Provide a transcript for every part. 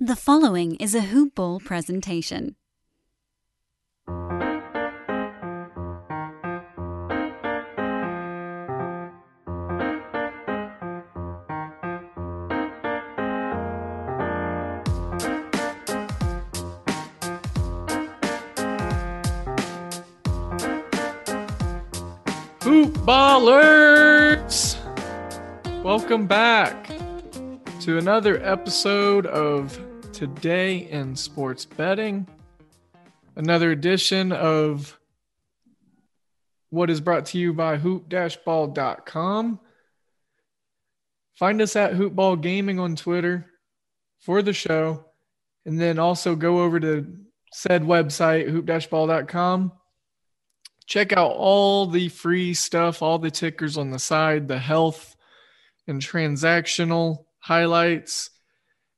The following is a Hoop Ball presentation. Hoop Ballers! Welcome back to another episode of Today in Sports Betting. Another edition of what is brought to you by hoop-ball.com. Find us at Hoopball Gaming on Twitter for the show. And then also go over to said website, hoop-ball.com check out all the free stuff, all the tickers on the side, the health and transactional highlights,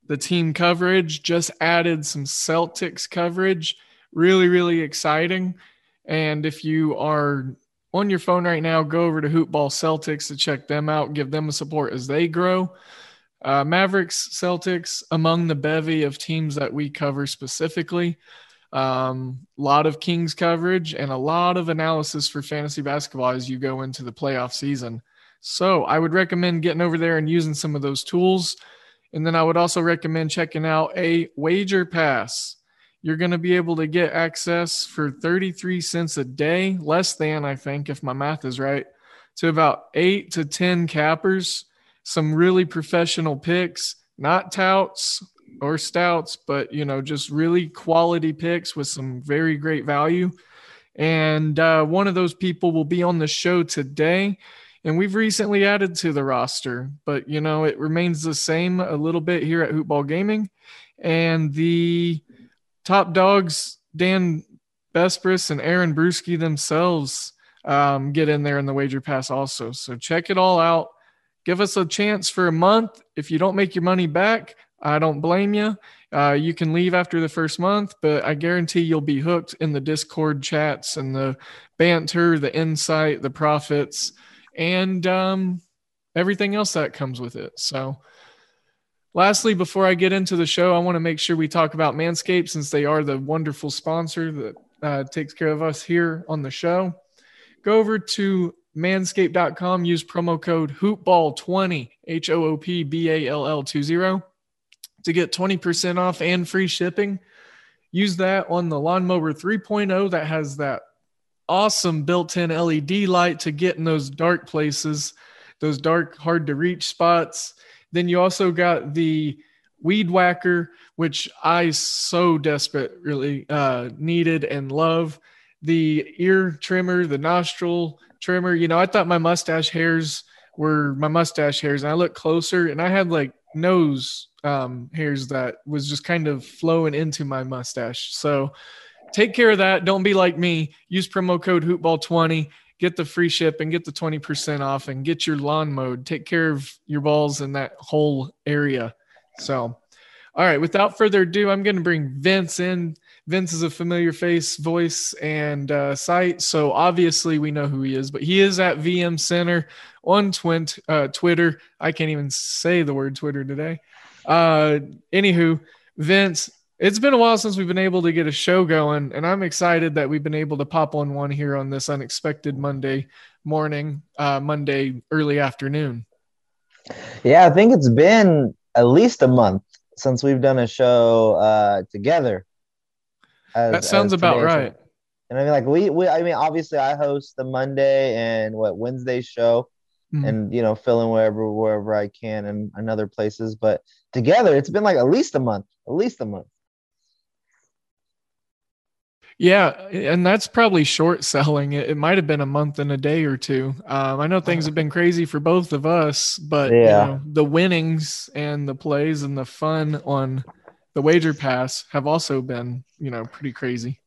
the team coverage. Just added some Celtics coverage. Really, really exciting. And if you are on your phone right now, go over to Hoopball Celtics to check them out, give them a support as they grow. Uh, Mavericks, Celtics, among the bevy of teams that we cover specifically. A um, lot of Kings coverage and a lot of analysis for fantasy basketball as you go into the playoff season. So I would recommend getting over there and using some of those tools. And then I would also recommend checking out a wager pass. You're going to be able to get access for 33 cents a day, less than, I think, if my math is right, to about eight to 10 cappers, some really professional picks, not touts, or stouts, but you know, just really quality picks with some very great value. And uh, one of those people will be on the show today. And we've recently added to the roster, but you know, it remains the same a little bit here at Hoopball Gaming. And the top dogs, Dan Besbris and Aaron Bruski themselves, um, get in there in the wager pass also. So check it all out. Give us a chance for a month. If you don't make your money back, I don't blame you. Uh, you can leave after the first month, but I guarantee you'll be hooked in the Discord chats and the banter, the insight, the profits, and um, everything else that comes with it. So, lastly, before I get into the show, I want to make sure we talk about Manscaped since they are the wonderful sponsor that uh, takes care of us here on the show. Go over to manscaped.com, use promo code HoopBall20, H O O P B A L L 20 to get 20% off and free shipping. Use that on the Lawnmower 3.0 that has that awesome built in LED light to get in those dark places, those dark, hard to reach spots. Then you also got the Weed Whacker, which I so desperately uh, needed and love. The ear trimmer, the nostril trimmer. You know, I thought my mustache hairs were my mustache hairs, and I looked closer and I had like nose um, hairs that was just kind of flowing into my mustache. So take care of that. Don't be like me. Use promo code hoopball20, get the free ship and get the 20% off and get your lawn mowed. Take care of your balls in that whole area. So, all right, without further ado, I'm going to bring Vince in. Vince is a familiar face, voice, and uh, site. So obviously we know who he is, but he is at VM Center on twint, uh, Twitter. I can't even say the word Twitter today. Uh, anywho, Vince, it's been a while since we've been able to get a show going, and I'm excited that we've been able to pop on one here on this unexpected Monday morning, uh, Monday early afternoon. Yeah, I think it's been at least a month since we've done a show uh, together. As, that sounds about right. And I mean, like we, we, I mean, obviously, I host the Monday and what Wednesday show, mm-hmm. and you know, fill in wherever wherever I can and, and other places. But together. It's been like at least a month, at least a month. Yeah, and that's probably short selling. It, it might have been a month and a day or two. Um, I know things have been crazy for both of us, but yeah. you know, the winnings and the plays and the fun on the wager pass have also been, you know, pretty crazy.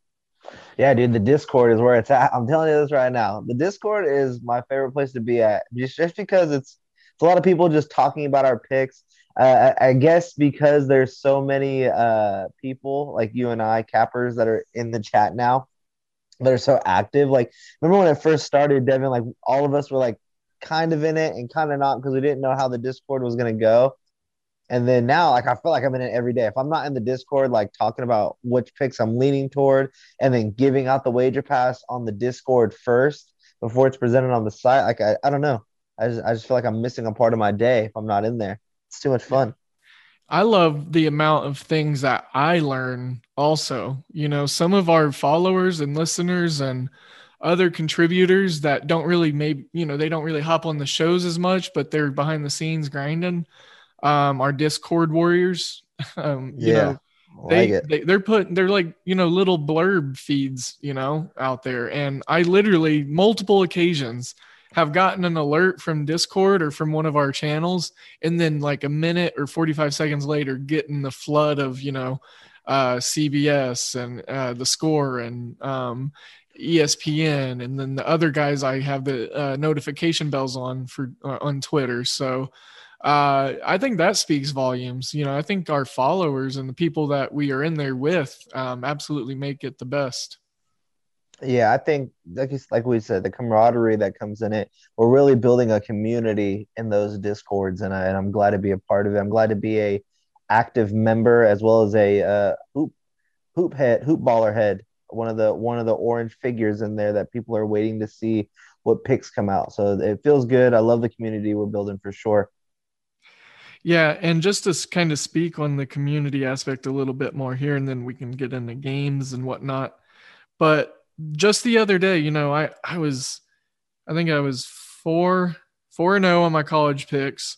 Yeah, dude, the Discord is where it's at. I'm telling you this right now. The Discord is my favorite place to be at, just, just because it's, it's a lot of people just talking about our picks uh, I guess because there's so many uh, people like you and I, cappers, that are in the chat now that are so active. Like, remember when it first started, Devin? Like, all of us were like kind of in it and kind of not because we didn't know how the Discord was going to go. And then now, like I feel like I'm in it every day. If I'm not in the Discord, like talking about which picks I'm leaning toward, and then giving out the wager pass on the Discord first before it's presented on the site, like I, I don't know. I just I just feel like I'm missing a part of my day if I'm not in there. It's too much fun. I love the amount of things that I learn also. You know, some of our followers and listeners and other contributors that don't really maybe, you know, they don't really hop on the shows as much, but they're behind the scenes grinding. Um, our Discord warriors. Um, you Yeah, know, they, like they they're putting they're like you know little blurb feeds you know out there and i literally multiple occasions have gotten an alert from discord or from one of our channels and then like a minute or 45 seconds later getting the flood of you know uh cbs and uh the score and um espn and then the other guys i have the uh, notification bells on for uh, on twitter so uh, I think that speaks volumes. You know, I think our followers and the people that we are in there with um, absolutely make it the best. Yeah, I think like like we said, the camaraderie that comes in it. We're really building a community in those discords, and I and I'm glad to be a part of it. I'm glad to be a active member as well as a uh, hoop hoop head hoop baller head. One of the one of the orange figures in there that people are waiting to see what picks come out. So it feels good. I love the community we're building for sure. Yeah, and just to kind of speak on the community aspect a little bit more here, and then we can get into games and whatnot. But just the other day, you know, I I was, I think I was four four and zero on my college picks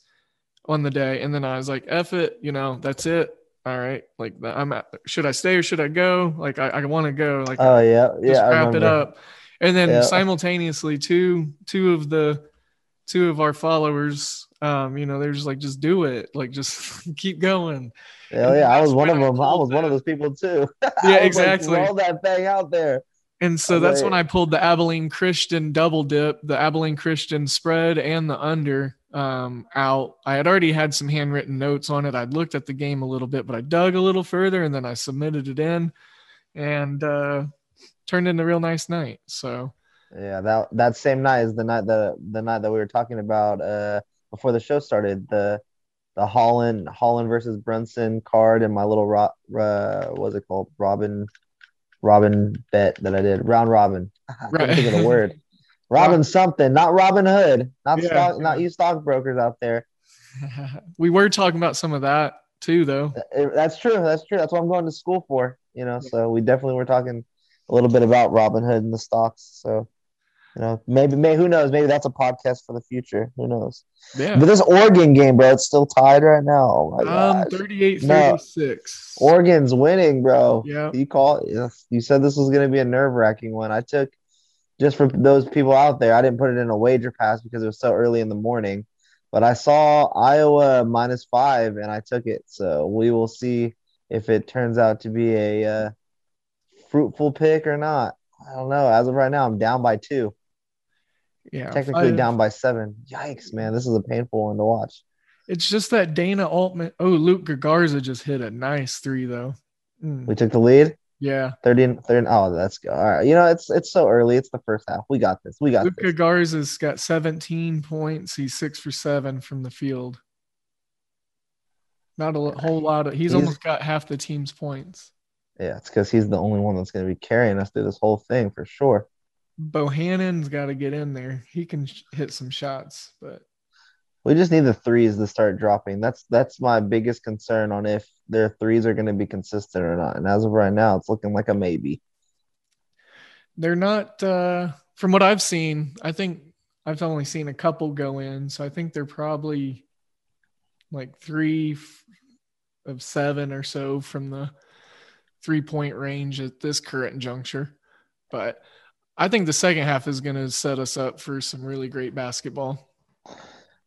on the day, and then I was like, "F it," you know, that's it. All right, like I'm. At, should I stay or should I go? Like I, I want to go. Like Oh yeah, just yeah. Wrap it up. And then Yeah. simultaneously, two two of the two of our followers, um, you know, they're just like, just do it, like just keep going. Hell yeah, I was one of them. I was one of those people too. Yeah, was like, exactly. roll that thing out there. And so Oh, that's when I pulled the Abilene Christian double dip, the Abilene Christian spread and the under um, out. I had already had some handwritten notes on it. I'd looked at the game a little bit, but I dug a little further and then I submitted it in and uh, turned in a real nice night. So Yeah, that that same night is the night that the night that we were talking about uh before the show started the the Holland Holland versus Brunson card and my little ro- uh what was it called Robin Robin bet that I did. Round robin. I couldn't Right. think of the word. Robin something not Robin Hood. Not Yeah, stock not you stockbrokers out there. We were talking about some of that too, though. That's true. That's true. That's what I'm going to school for you know so we definitely were talking a little bit about Robin Hood and the stocks so you know maybe may who knows maybe that's a podcast for the future who knows Yeah. But this Oregon game, bro, it's still tied right now. Oh my Um, gosh. 38 No. Oregon's winning, bro. Yeah. You call you said this was gonna be a nerve wracking one. I took just for those people out there, I didn't put it in a wager pass because it was so early in the morning. But I saw Iowa minus five and I took it. So we will see if it turns out to be a uh, fruitful pick or not. I don't know. As of right now, I'm down by two. Yeah. Technically down by seven. Yikes, man. This is a painful one to watch. It's just that Dana Altman. Oh, Luke Garza just hit a nice three, though. Mm, We took the lead. yeah. 30 and 30 oh that's good all right you know it's it's so early it's the first half we got this we got Luke this Garza's got 17 points. He's six for seven from the field. Not a whole lot of. He's, He's- almost got half the team's points. yeah it's because he's the only one that's going to be carrying us through this whole thing for sure Bohannon's got to get in there. He can sh- hit some shots, but we just need the threes to start dropping that's that's my biggest concern on if their threes are going to be consistent or not and as of right now it's looking like a maybe they're not. Uh, from what I've seen, I think I've only seen a couple go in, so I think they're probably like three of seven or so from the three point range at this current juncture. But I think the second half is going to set us up for some really great basketball.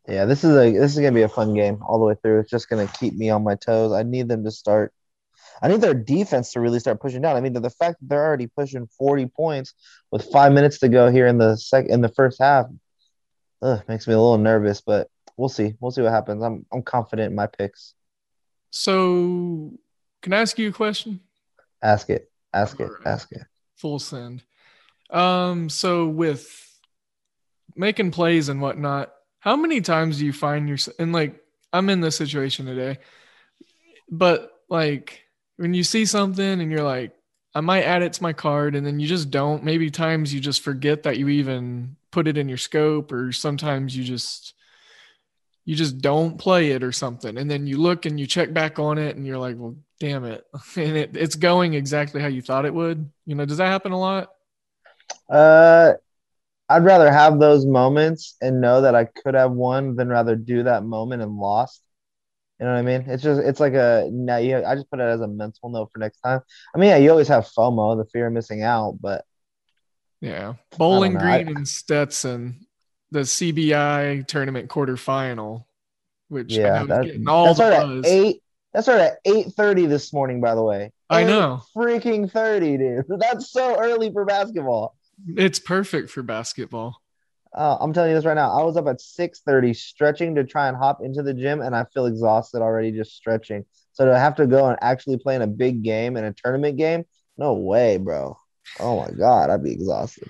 yeah this is a this is going to be a fun game all the way through it's just going to keep me on my toes i need them to start I need their defense to really start pushing down. I mean, the, the fact that they're already pushing 40 points with five minutes to go here in the sec in the first half, ugh, makes me a little nervous. But we'll see. We'll see what happens. I'm I'm confident in my picks. So, can I ask you a question? Ask it. Ask it. Right. Ask it. full send. Um, so with making plays and whatnot, how many times do you find yourself and like I'm in this situation today. But like when you see something and you're like, I might add it to my card, and then you just don't. Maybe times you just forget that you even put it in your scope, or sometimes you just you just don't play it or something, and then you look and you check back on it, and you're like, well, damn it, and it, it's going exactly how you thought it would. You know, does that happen a lot? Uh, I'd rather have those moments and know that I could have won than rather do that moment and lost. You know what I mean? It's just it's like a now you I just put it as a mental note for next time. I mean, yeah, you always have FOMO, the fear of missing out, but Yeah. Bowling. Green I- and Stetson, the CBI tournament quarterfinal, which I yeah, is that, getting all that the buzz. eight. That started at eight thirty this morning. By the way, I know. freaking thirty, dude. That's so early for basketball. It's perfect for basketball. Uh, I'm telling you this right now. I was up at six thirty, stretching to try and hop into the gym, and I feel exhausted already just stretching. So to have to go and actually play in a big game and a tournament game, no way, bro. Oh my god, I'd be exhausted.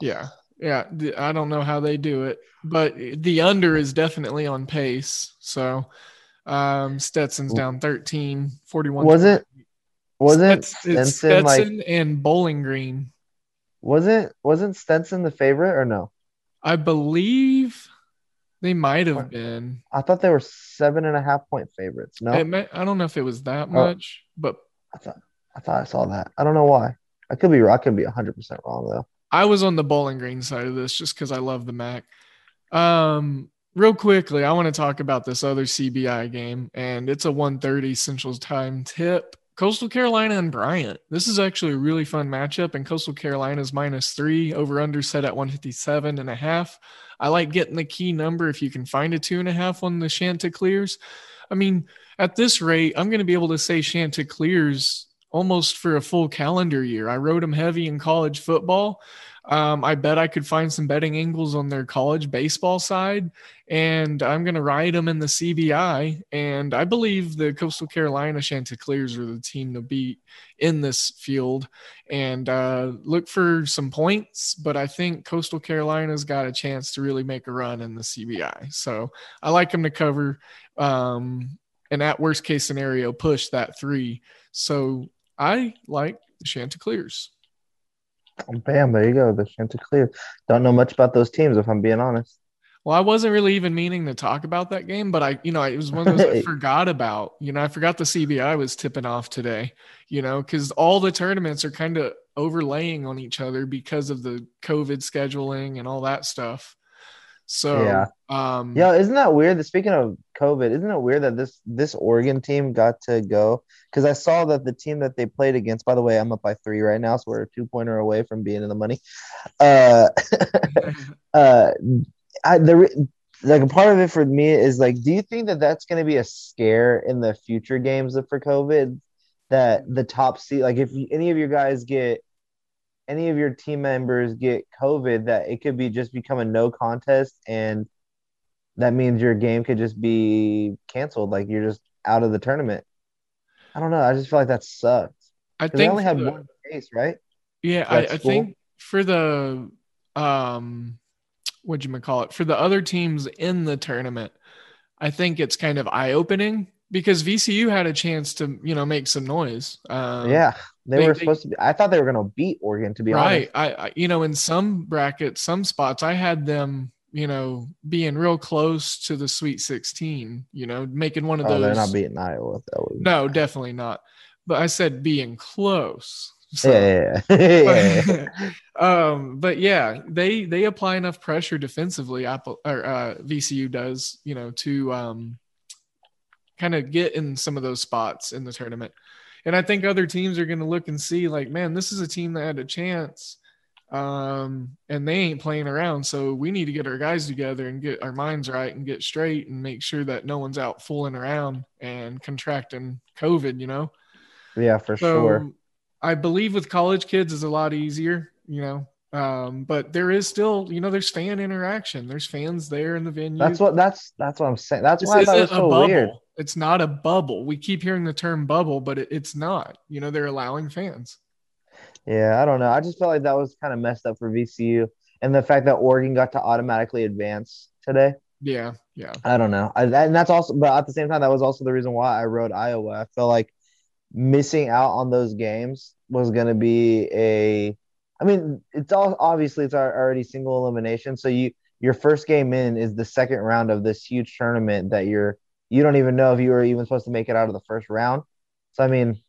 Yeah. Yeah. I don't know how they do it, but the under is definitely on pace. So um Stetson's down 13, 41. Was it? wasn't Stets- it's Stenson like Stetson and Bowling Green. wasn't wasn't Stetson the favorite or no? I believe they might have been. I thought they were seven and a half point favorites. No, It may- I don't know if it was that Oh. much, but I thought I thought I saw that. I don't know why. I could be wrong. I could be hundred percent wrong though. I was on the Bowling Green side of this just because I love the MAC. Um, real quickly, I want to talk about this other CBI game, and it's a 1:30 Central Time tip. Coastal Carolina and Bryant. This is actually a really fun matchup, and Coastal Carolina's minus three over under set at 157 and a half. I like getting the key number if you can find a two and a half on the Chanticleers. I mean, at this rate, I'm going to be able to say Chanticleers almost for a full calendar year. I rode them heavy in college football. Um, I bet I could find some betting angles on their college baseball side, and I'm going to ride them in the CBI. And I believe the Coastal Carolina Chanticleers are the team to beat in this field. And uh, look for some points, but I think Coastal Carolina's got a chance to really make a run in the CBI. So I like them to cover, um, and at worst case scenario, push that three. So I like the Chanticleers. Bam, there you go. The Chanticleer. Don't know much about those teams if I'm being honest. Well, I wasn't really even meaning to talk about that game, but I, you know, it was one of those I forgot about. You know, I forgot the CBI was tipping off today, you know, because all the tournaments are kind of overlaying on each other because of the COVID scheduling and all that stuff. So, Yeah. um, Yeah, isn't that weird? That speaking of COVID, isn't it weird that this this Oregon team got to go? Because I saw that the team that they played against. By the way, I'm up by three right now, so we're a two pointer away from being in the money. Uh, uh, I the re- like a part of it for me is like, do you think that that's going to be a scare in the future games for COVID? That the top seed, like if any of your guys get any of your team members get COVID, that it could be just become a no contest, and that means your game could just be canceled. Like you're just out of the tournament. I don't know. I just feel like that sucks. I 'Cause they think only have the- one case, right? Yeah, I, I think for the um what you call it for the other teams in the tournament, I think it's kind of eye opening because VCU had a chance to you know make some noise. Um, yeah, they, they- were they- supposed to be. I thought they were going to beat Oregon. To be right. honest, I, I you know in some brackets, some spots, I had them you know being real close to the Sweet Sixteen. You know, making one of oh, those. they're not beating Iowa. That would no, definitely not. But I said being close. So. Yeah, yeah, yeah. yeah. um, but yeah, they they apply enough pressure defensively. Apple or uh, VCU does, you know, to um, kind of get in some of those spots in the tournament. And I think other teams are going to look and see, like, man, this is a team that had a chance, um, and they ain't playing around. So we need to get our guys together and get our minds right and get straight and make sure that no one's out fooling around and contracting COVID. You know. yeah, for So sure. I believe with college kids is a lot easier, you know. Um, but there is still, you know, there's fan interaction. There's fans there in the venue. That's what that's that's what I'm saying. That's this why it was so bubble. weird. It's not a bubble. We keep hearing the term bubble, but it, it's not. You know, they're allowing fans. Yeah, I don't know. I just felt like that was kind of messed up for VCU, and the fact that Oregon got to automatically advance today. Yeah, yeah. I don't know. I, that, and that's also, but at the same time, that was also the reason why I wrote Iowa. I felt like missing out on those games was going to be a. I mean, it's all obviously it's already single elimination. So you your first game in is the second round of this huge tournament that you're you don't even know if you were even supposed to make it out of the first round. So I mean,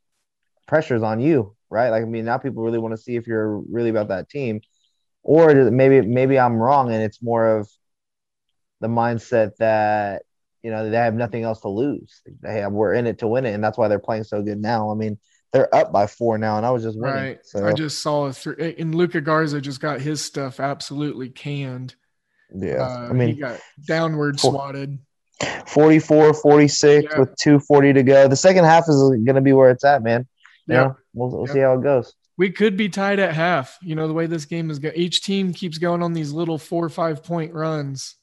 pressure's on you, right? Like I mean, now people really want to see if you're really about that team, or maybe maybe I'm wrong and it's more of the mindset that you know they have nothing else to lose. They have, we're in it to win it, and that's why they're playing so good now. I mean, they're up by four now, and I was just winning. Right. So. I just saw a three, and Luka Garza just got his stuff absolutely canned. Yeah, uh, I mean, he got downward four, swatted. 44, 46 yeah. with 240 to go. The second half is going to be where it's at, man. yeah, we'll, we'll see how it goes. We could be tied at half. You know the way this game is going. Each team keeps going on these little four or five point runs.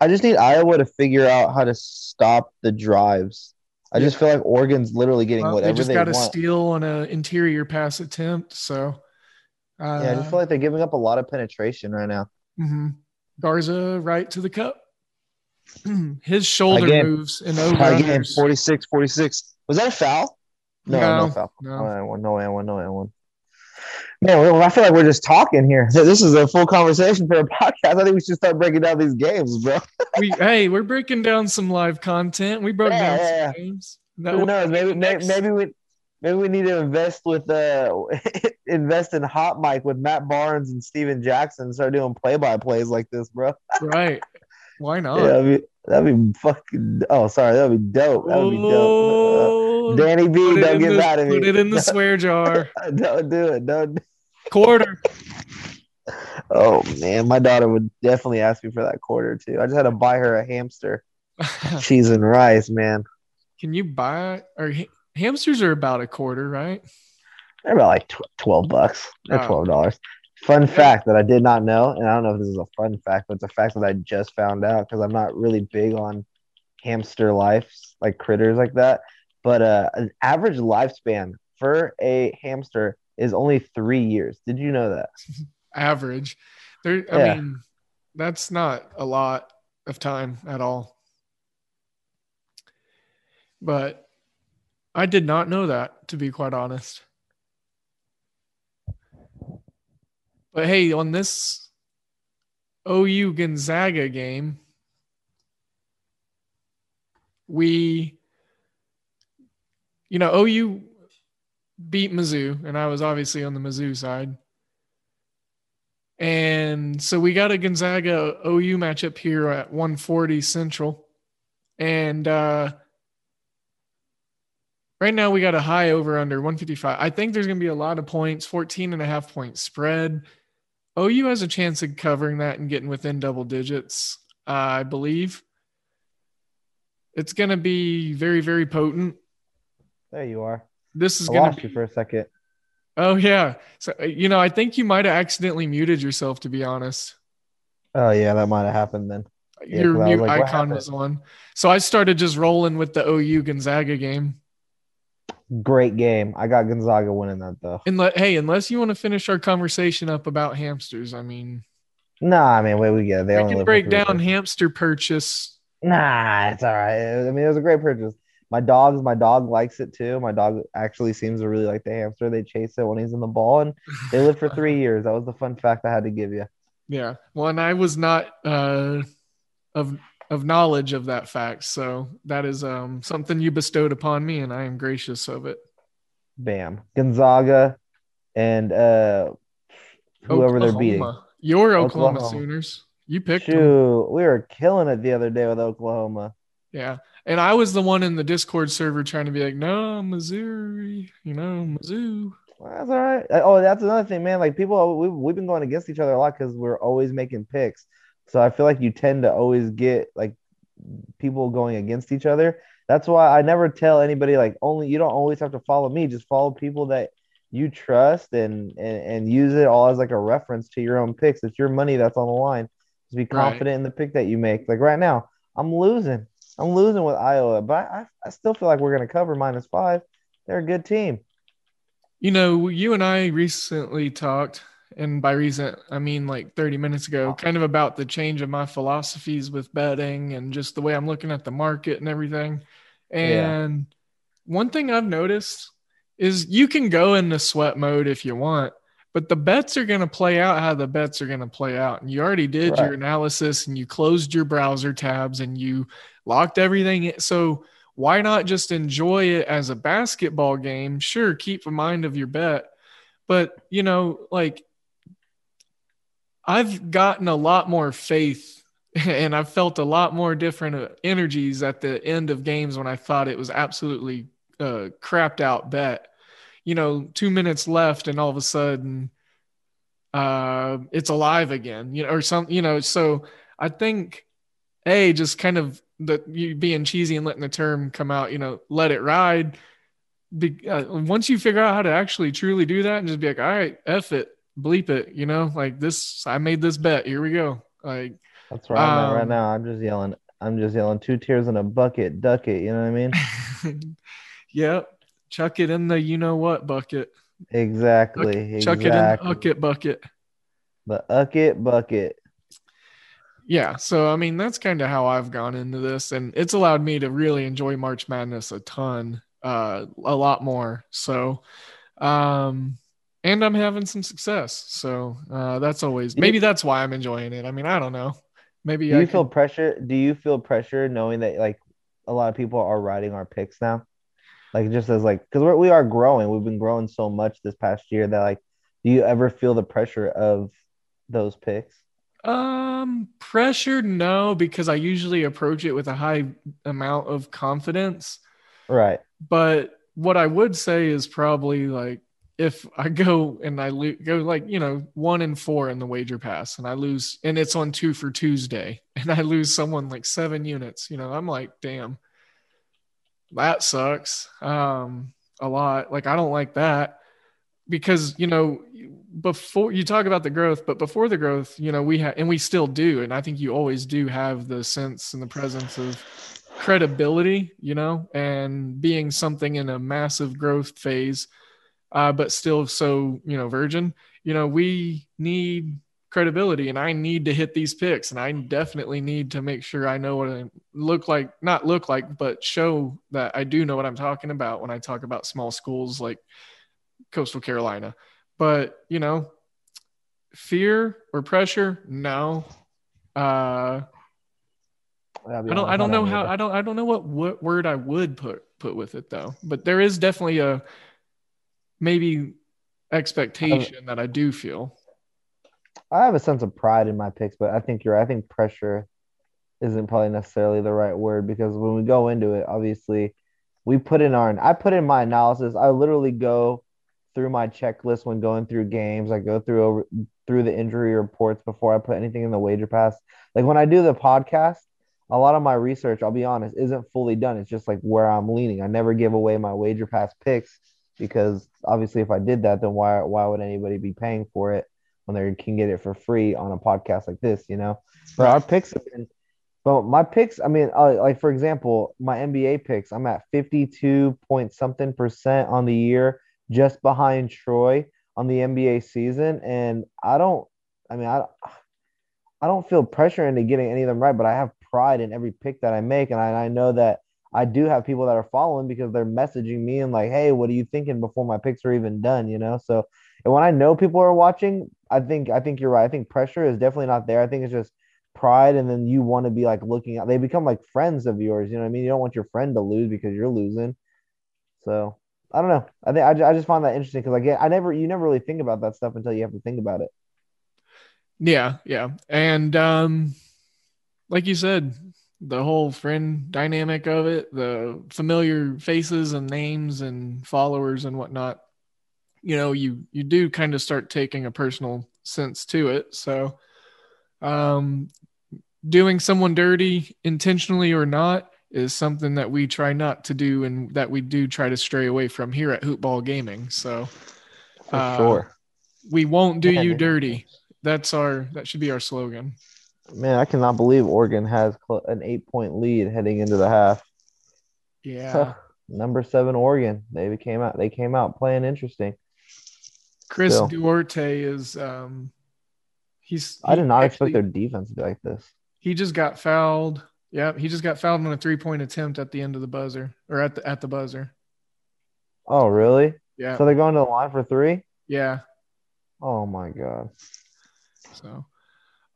I just need Iowa to figure out how to stop the drives. I yeah. just feel like Oregon's literally getting well, whatever they just got a steal on an interior pass attempt. So uh, yeah, I just feel like they're giving up a lot of penetration right now. Mm-hmm. Garza right to the cup. His shoulder moves in over again, 46, 46. Was that a foul? No, no, no foul. No, no, no, no, no, no. Man, I feel like we're just talking here. This is a full conversation for a podcast. I think we should start breaking down these games, bro. we hey, we're breaking down some live content. We broke yeah, down yeah, some games. That Who knows? Maybe, maybe, maybe we maybe we need to invest with uh invest in hot mic with Matt Barnes and Stephen Jackson. Start doing play by plays like this, bro. right. Why not? Yeah, that'd be, that'd be fucking. Oh, sorry, that'd be dope. That'd be dope. Uh, Danny B, don't get mad at me. Put it in the swear jar. don't do it. Don't. Quarter. oh man, my daughter would definitely ask me for that quarter too. I just had to buy her a hamster, cheese and rice, man. Can you buy or hamsters are about a quarter, right? They're about like tw- twelve bucks. They're oh. twelve dollars. Fun fact that I did not know, and I don't know if this is a fun fact, but it's a fact that I just found out because I'm not really big on hamster lives, like critters like that. But uh, an average lifespan for a hamster is only three years. Did you know that? average. There, I yeah. mean, that's not a lot of time at all. But I did not know that, to be quite honest. But hey, on this OU Gonzaga game, we, you know, OU beat Mizzou, and I was obviously on the Mizzou side. And so we got a Gonzaga OU matchup here at 140 Central. And uh, right now we got a high over under 155. I think there's going to be a lot of points, 14 and a half point spread. OU has a chance of covering that and getting within double digits, uh, I believe. It's going to be very, very potent. There you are. This is going to be you for a second. Oh yeah. So uh, you know, I think you might have accidentally muted yourself. To be honest. Oh yeah, that might have happened then. Yeah, Your mute like, icon was on. So I started just rolling with the OU Gonzaga game. Great game. I got Gonzaga winning that though. And let, hey, unless you want to finish our conversation up about hamsters, I mean. Nah, I mean, wait, we get. They I can break down hamster purchase. Nah, it's all right. I mean, it was a great purchase. My dog's my dog likes it too. My dog actually seems to really like the hamster. They chase it when he's in the ball, and they live for three years. That was the fun fact I had to give you. Yeah, well, and I was not uh, of of knowledge of that fact. So that is um, something you bestowed upon me, and I am gracious of it. Bam, Gonzaga, and uh, whoever Oklahoma. they're beating. Your Oklahoma, Oklahoma, Sooners. You picked. Shoot, them. we were killing it the other day with Oklahoma. Yeah, and I was the one in the Discord server trying to be like, no, Missouri, you know, Mizzou. Well, that's all right. Oh, that's another thing, man. Like people, we've, we've been going against each other a lot because we're always making picks. So I feel like you tend to always get like people going against each other. That's why I never tell anybody like only you don't always have to follow me. Just follow people that you trust and and, and use it all as like a reference to your own picks. It's your money that's on the line. Just be confident right. in the pick that you make. Like right now, I'm losing. I'm losing with Iowa, but I, I still feel like we're going to cover minus five. They're a good team. You know, you and I recently talked and by recent I mean like 30 minutes ago, kind of about the change of my philosophies with betting and just the way I'm looking at the market and everything. And yeah. one thing I've noticed is you can go into sweat mode if you want, but the bets are going to play out how the bets are going to play out. And you already did right. your analysis and you closed your browser tabs and you locked everything. So why not just enjoy it as a basketball game? Sure, keep in mind of your bet, but you know, like I've gotten a lot more faith and I've felt a lot more different uh, energies at the end of games when I thought it was absolutely a crapped out bet. You know, two minutes left, and all of a sudden, uh, it's alive again. You know, or some. You know, so I think a just kind of that you being cheesy and letting the term come out. You know, let it ride. Be, uh, once you figure out how to actually truly do that, and just be like, all right, f it, bleep it. You know, like this. I made this bet. Here we go. Like that's right. Um, right now, I'm just yelling. I'm just yelling two tears in a bucket, duck it. You know what I mean? yep. Chuck it in the you know what bucket. Exactly. Chuck, exactly. it in the bucket bucket. The bucket bucket. Yeah. So I mean that's kind of how I've gone into this, and it's allowed me to really enjoy March Madness a ton, uh, a lot more. So, um, and I'm having some success. So uh, that's always maybe that's why I'm enjoying it. I mean, I don't know. Maybe do you feel pressure? Do you feel pressure knowing that like a lot of people are writing our picks now? Like just as like because we're, we are growing, we've been growing so much this past year that like, do you ever feel the pressure of those picks? Um, pressure, no, because I usually approach it with a high amount of confidence. Right. But what I would say is probably like if I go and I lo- go like you know one and four in the wager pass, and I lose, and it's on two for Tuesday, and I lose someone like seven units, you know, I'm like, damn, that sucks. Um, a lot. Like I don't like that because you know before you talk about the growth, but before the growth, you know we have, and we still do, and I think you always do have the sense and the presence of credibility, you know, and being something in a massive growth phase uh, but still so you know virgin. You know, we need credibility, and I need to hit these picks, and I definitely need to make sure I know what I look like, not look like, but show that I do know what I'm talking about when I talk about small schools like Coastal Carolina. But you know, fear or pressure, no. Uh, I don't. I don't know how. I don't. I don't know what, what word I would put put with it though. But there is definitely a maybe expectation that I do feel. I have a sense of pride in my picks, but I think you're. I think pressure isn't probably necessarily the right word because when we go into it, obviously, we put in our. I put in my analysis. I literally go through my checklist when going through games. I go through over through the injury reports before I put anything in the wager pass. Like when I do the podcast, a lot of my research, I'll be honest, isn't fully done. It's just like where I'm leaning. I never give away my wager pass picks because obviously if I did that, then why why would anybody be paying for it when they can get it for free on a podcast like this? You know, but our picks have been. But my picks, I mean, uh, like for example, my NBA picks, I'm at 52 point something percent on the year, just behind Troy on the NBA season, and I don't, I mean, I, I don't feel pressure into getting any of them right, but I have pride in every pick that I make, and I, I know that I do have people that are following because they're messaging me and like, hey, what are you thinking before my picks are even done? You know, so and when I know people are watching, I think I think you're right. I think pressure is definitely not there. I think it's just pride, and then you want to be like looking. They become like friends of yours. You know what I mean? You don't want your friend to lose because you're losing. So I don't know. I think I, I just find that interesting because I get I never you never really think about that stuff until you have to think about it. Yeah, yeah, and um, like you said, the whole friend dynamic of it, the familiar faces and names and followers and whatnot, you know, you you do kind of start taking a personal sense to it. So, um, doing someone dirty intentionally or not is something that we try not to do and that we do try to stray away from here at Hoopball Gaming. So, for uh, sure, we won't do you dirty. That's our that should be our slogan. Man, I cannot believe Oregon has an eight point lead heading into the half. Yeah. Number seven Oregon. They came out. They came out playing interesting. Chris Still. Duarte is um he's I did not actually- expect their defense to be like this. he just got fouled. Yeah, he just got fouled on a three point attempt at the end of the buzzer or at the at the buzzer. Oh, really? Yeah. So they're going to the line for three? yeah. Oh my god, So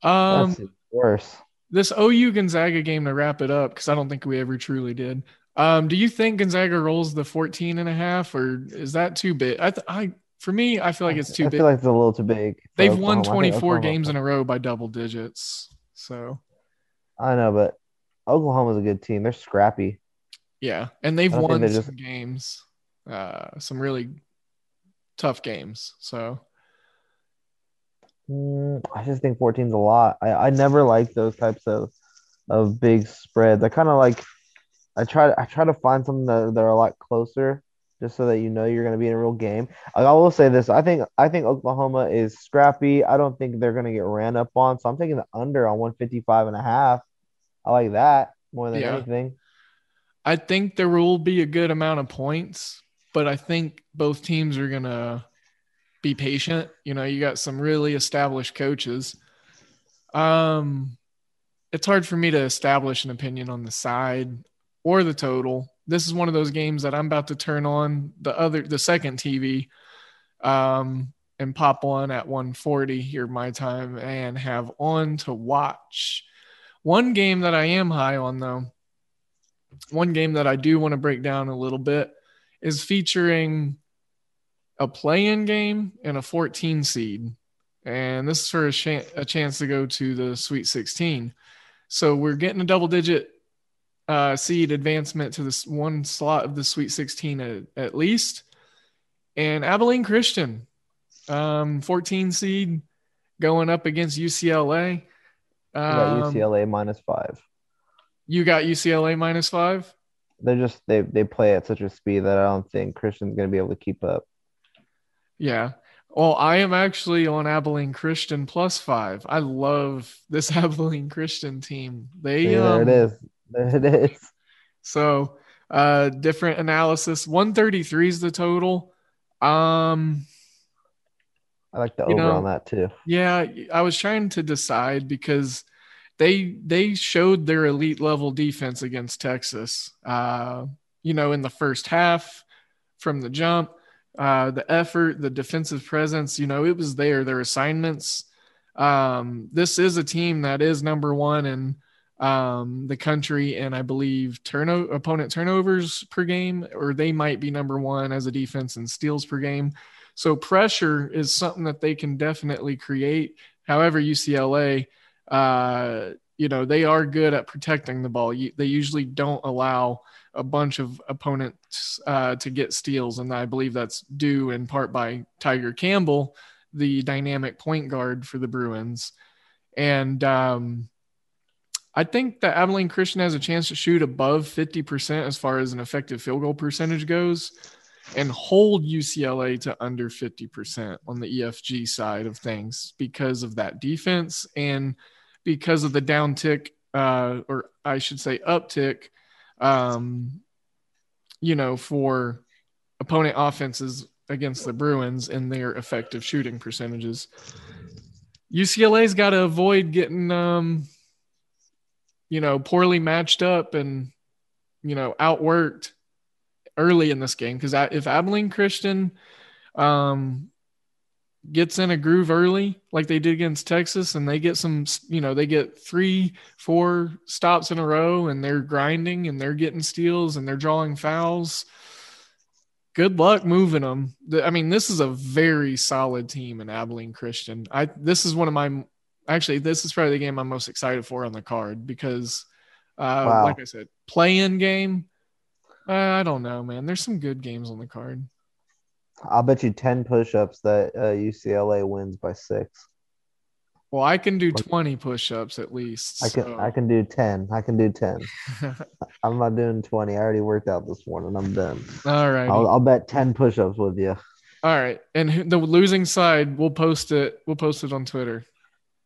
um that's worse. this OU Gonzaga game to wrap it up because I don't think we ever truly did. Um, do you think Gonzaga rolls the 14 and a half or is that too big? I, th- I for me, I feel like it's too I big. feel like it's a little too big. They've won Oklahoma. I think 24 Oklahoma- games in a row by double digits. So I know, but Oklahoma's a good team. They're scrappy. yeah, and they've won some just- games, uh, some really tough games. So Mm, I just think 14's a lot. I, I never like those types of of big spreads. I kind of like I try I try to find something that, that are a lot closer, just so that you know you're going to be in a real game. I, will say this: I think I think Oklahoma is scrappy. I don't think they're going to get ran up on. So I'm taking the under on 155 and a half. I like that more than Yeah. anything. I think there will be a good amount of points, but I think both teams are gonna be patient. You know, you got some really established coaches. Um, it's hard for me to establish an opinion on the side or the total. This is one of those games that I'm about to turn on the other, the second TV, um, and pop on at 1:40 here my time and have on to watch. One game that I am high on though one game that I do want to break down a little bit is featuring a play-in game and a 14 seed, and this is for a, ch- a chance to go to the Sweet 16. So we're getting a double-digit uh, seed advancement to this one slot of the Sweet 16 at, at least, and Abilene Christian, um, 14 seed, going up against UCLA. Um, UCLA minus five. You got UCLA minus five. They're just they they play at such a speed that I don't think Christian's going to be able to keep up. Yeah. Well, I am actually on Abilene Christian plus five. I love this Abilene Christian team. They there um, it is. There it is. So uh different analysis. 133 is the total. Um I like the over know, on that too. yeah, I was trying to decide because they they showed their elite level defense against Texas. Uh, you know, in the first half from the jump, uh, the effort, the defensive presence, you know, it was there. Their assignments. Um, this is a team that is number one in um, the country, and I believe turno opponent turnovers per game, or they might be number one as a defense in steals per game. So pressure is something that they can definitely create. However, UCLA, uh, you know, they are good at protecting the ball. They usually don't allow a bunch of opponents uh, to get steals, and I believe that's due in part by Tyger Campbell, the dynamic point guard for the Bruins. And um, I think that Abilene Christian has a chance to shoot above 50% as far as an effective field goal percentage goes and hold UCLA to under 50% on the EFG side of things because of that defense and because of the downtick, uh, or I should say uptick, um, you know, for opponent offenses against the Bruins and their effective shooting percentages. UCLA's got to avoid getting, um, you know, poorly matched up and, you know, outworked early in this game because if Abilene Christian um, gets in a groove early, like they did against Texas, and they get some, you know, they get three, four stops in a row, and they're grinding and they're getting steals and they're drawing fouls. Good luck moving them. I mean, this is a very solid team in Abilene Christian. I this is one of my actually this is probably the game I'm most excited for on the card because, uh, Wow. like I said, play in game. Uh, I don't know, man. There's some good games on the card. I'll bet you 10 push ups that uh, UCLA wins by six. Well, I can do 20 push-ups at least. I can so- I can do 10. I can do 10. I'm not doing 20. I already worked out this morning. I'm done. All right. I'll, I'll bet 10 push ups with you. All right. And the losing side, we'll post it. We'll post it on Twitter.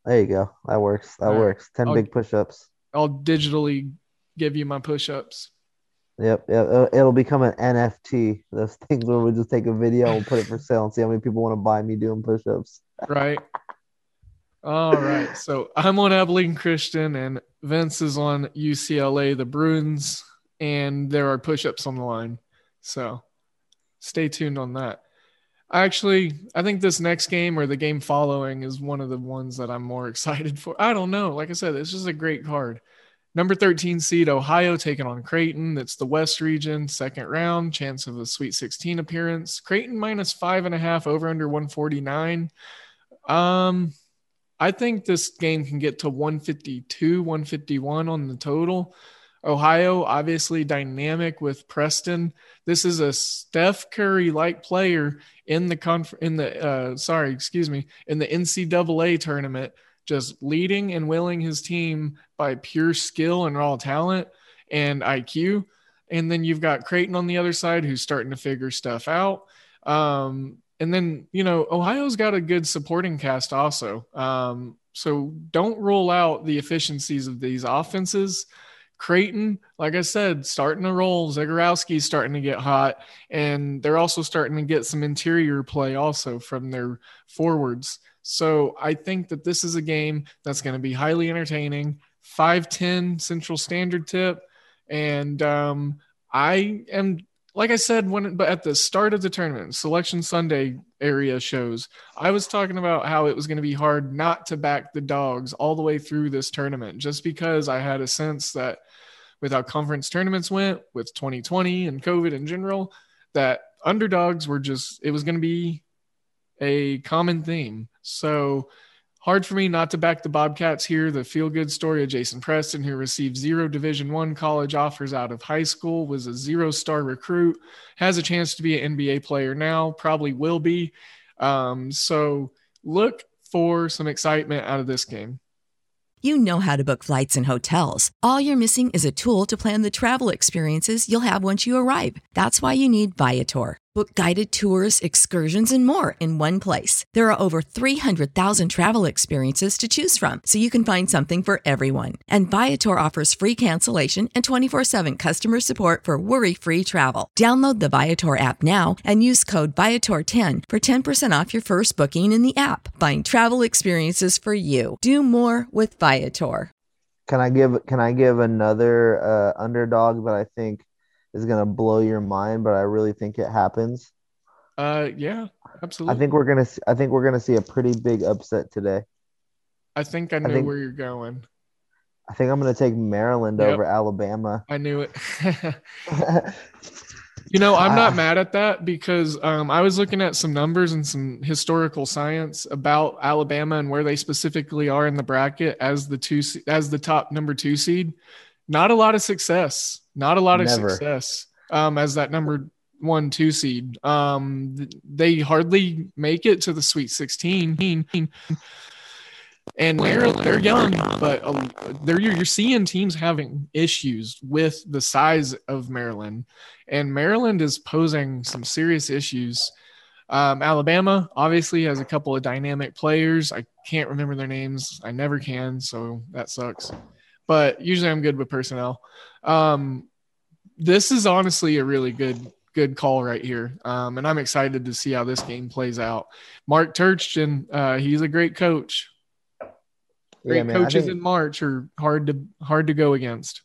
There you go. That works. That All works. 10 I'll- big push ups. I'll digitally give you my push-ups. Yep, it'll, uh, it'll become an NFT. Those things where we just take a video and put it for sale and see how many people want to buy me doing push-ups. right. All right. So I'm on Abilene Christian, and Vince is on UCLA, the Bruins, and there are push-ups on the line. So stay tuned on that. Actually, I think this next game or the game following is one of the ones that I'm more excited for. I don't know. Like I said, it's just a great card. Number 13 seed Ohio taking on Creighton. That's the West region, second round, chance of a Sweet 16 appearance. Creighton minus five and a half over under 149. Um, I think this game can get to 152, 151 on the total. Ohio, obviously dynamic with Preston. This is a Steph Curry like player in the conf- in the uh, sorry, excuse me, in the NCAA tournament, just leading and willing his team by pure skill and raw talent and IQ. And then you've got Creighton on the other side who's starting to figure stuff out. Um, and then you know Ohio's got a good supporting cast also. Um, so don't rule out the efficiencies of these offenses. Creighton, like I said, starting to roll. Zegarowski's starting to get hot, and they're also starting to get some interior play also from their forwards. So I think that this is a game that's going to be highly entertaining. 510 Central Standard tip. And um, I am, like I said, when but at the start of the tournament, Selection Sunday area shows, I was talking about how it was going to be hard not to back the dogs all the way through this tournament, just because I had a sense that with how conference tournaments went with 2020 and COVID in general, that underdogs were just, it was going to be a common theme. So hard for me not to back the Bobcats here. The feel good story of Jason Preston, who received zero Division One college offers out of high school, was a zero star recruit, has a chance to be an NBA player now, probably will be. Um, so look for some excitement out of this game. You know how to book flights and hotels. All you're missing is a tool to plan the travel experiences you'll have once you arrive. That's why you need Viator. Book guided tours, excursions, and more in one place. There are over 300,000 travel experiences to choose from, so you can find something for everyone. And Viator offers free cancellation and 24 7 customer support for worry free travel. Download the Viator app now and use code Viator10 for 10% off your first booking in the app. Find travel experiences for you. Do more with Viator. Can I give Can I give another uh, underdog that I think is gonna blow your mind, but I really think it happens? Uh, yeah, absolutely. I think we're gonna. I think we're gonna see a pretty big upset today. I think I know think- where you're going. I think I'm gonna take Maryland Yep. over Alabama. I knew it. You know, I'm not mad at that because um, I was looking at some numbers and some historical science about Alabama and where they specifically are in the bracket as the two as the top number two seed. Not a lot of success. Not a lot of Never. success um, as that number one two seed. Um, they hardly make it to the Sweet 16. And they're they're young, but uh, they're you're, you're seeing teams having issues with the size of Maryland, and Maryland is posing some serious issues. Um, Alabama obviously has a couple of dynamic players. I can't remember their names. I never can, so that sucks. But usually I'm good with personnel. Um, this is honestly a really good good call right here, um, and I'm excited to see how this game plays out. Mark Turgeon, uh, he's a great coach. Great Yeah, man, coaches think- in March are hard to hard to go against.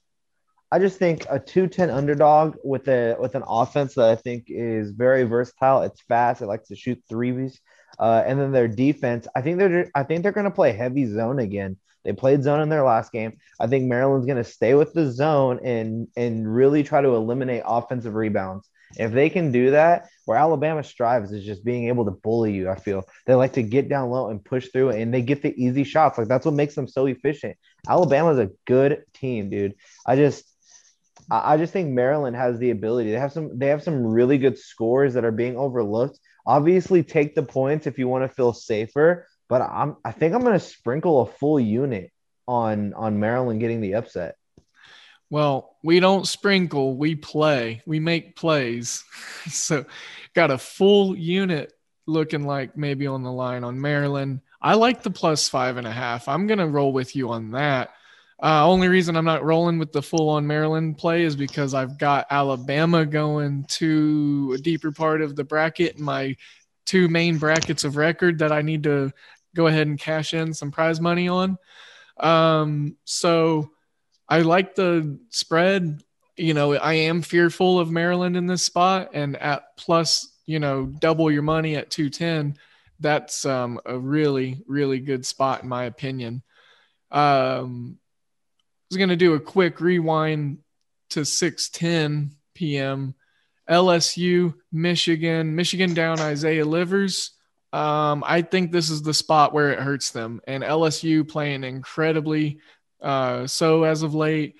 I just think a 210 underdog with a with an offense that I think is very versatile. It's fast. It likes to shoot threes. Uh, and then their defense, I think they're I think they're going to play heavy zone again. They played zone in their last game. I think Maryland's going to stay with the zone and and really try to eliminate offensive rebounds. If they can do that, where Alabama strives is just being able to bully you. I feel they like to get down low and push through, and they get the easy shots. Like that's what makes them so efficient. Alabama's a good team, dude. I just I I just think Maryland has the ability. They have some they have some really good scores that are being overlooked. Obviously, take the points if you want to feel safer, but I'm I think I'm going to sprinkle a full unit on on Maryland getting the upset. Well, we don't sprinkle, we play. We make plays. so got a full unit looking like maybe on the line on Maryland. I like the plus five and a half. I'm gonna roll with you on that. Uh, only reason I'm not rolling with the full on Maryland play is because I've got Alabama going to a deeper part of the bracket my two main brackets of record that I need to go ahead and cash in some prize money on. Um, so I like the spread. You know, I am fearful of Maryland in this spot, and at plus, you know, double your money at 210, that's um, a really, really good spot, in my opinion. Um, I was going to do a quick rewind to 6:10 p.m. LSU, Michigan, Michigan down Isaiah Livers. Um, I think this is the spot where it hurts them, and LSU playing incredibly uh, so as of late.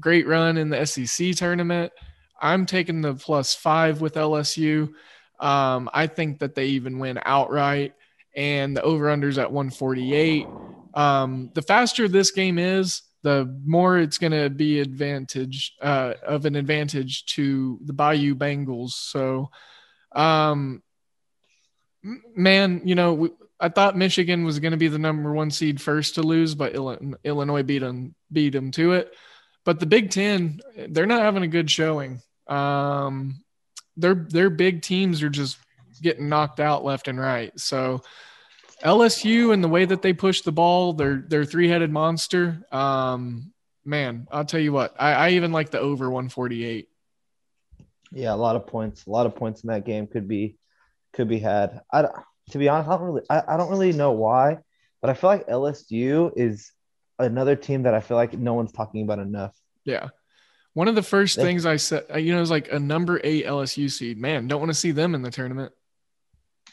Great run in the SEC tournament. I'm taking the plus five with LSU. Um, I think that they even win outright, and the over unders at 148. Um, the faster this game is, the more it's going to be advantage uh, of an advantage to the Bayou Bengals. So, um, man, you know, we, I thought Michigan was going to be the number one seed first to lose, but Illinois beat them beat them to it. But the Big Ten, they're not having a good showing. Um, their their big teams are just getting knocked out left and right. So LSU and the way that they push the ball, they're they're three headed monster. Um, man, I'll tell you what, I, I even like the over 148. Yeah, a lot of points. A lot of points in that game could be could be had. I to be honest, I don't really I, I don't really know why, but I feel like LSU is another team that I feel like no one's talking about enough. Yeah. One of the first they, things I said, uh, you know, is like a number eight LSU seed. Man, don't want to see them in the tournament.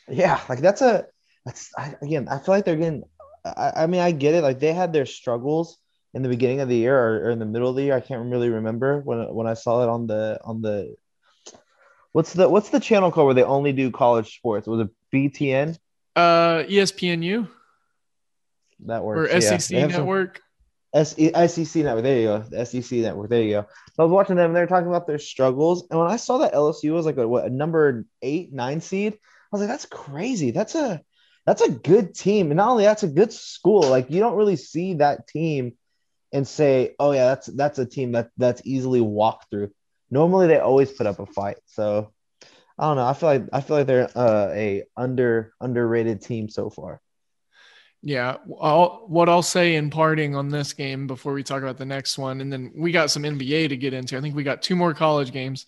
Yeah, like that's a that's I, again. I feel like they're getting. I, I, mean, I get it. Like they had their struggles in the beginning of the year or, or in the middle of the year. I can't really remember when when I saw it on the on the. What's the what's the channel called where they only do college sports? Was it BTN? Uh, ESPNU. That works. Or SEC yeah. network. SEC network. There you go. The SEC network. There you go. So I was watching them. and They were talking about their struggles, and when I saw that LSU was like a what a number eight nine seed, I was like, that's crazy. That's a that's a good team. And not only that's a good school. Like you don't really see that team and say, oh yeah, that's that's a team that that's easily walked through. Normally they always put up a fight. So I don't know. I feel like I feel like they're uh, a under underrated team so far. Yeah, I'll, what I'll say in parting on this game before we talk about the next one, and then we got some NBA to get into. I think we got two more college games,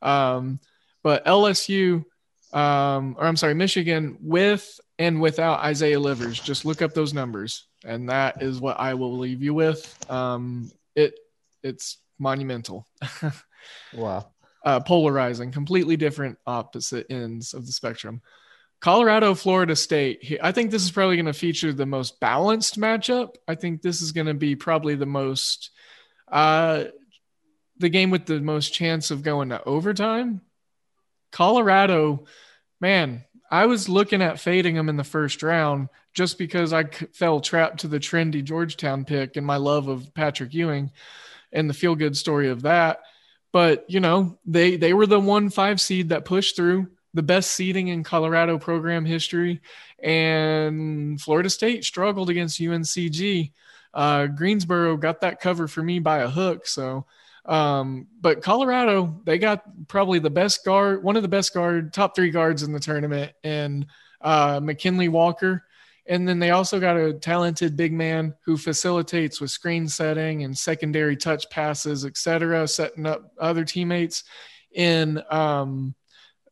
um, but LSU, um, or I'm sorry, Michigan with and without Isaiah Livers. Just look up those numbers, and that is what I will leave you with. Um, it it's monumental. wow. Uh, polarizing, completely different opposite ends of the spectrum. Colorado, Florida State. I think this is probably going to feature the most balanced matchup. I think this is going to be probably the most, uh, the game with the most chance of going to overtime. Colorado, man, I was looking at fading them in the first round just because I fell trapped to the trendy Georgetown pick and my love of Patrick Ewing and the feel good story of that. But you know, they they were the one five seed that pushed through the best seeding in Colorado program history, and Florida State struggled against UNCG. Uh, Greensboro got that cover for me by a hook, so um, but Colorado, they got probably the best guard, one of the best guard, top three guards in the tournament, and uh, McKinley Walker. And then they also got a talented big man who facilitates with screen setting and secondary touch passes, etc., setting up other teammates in um,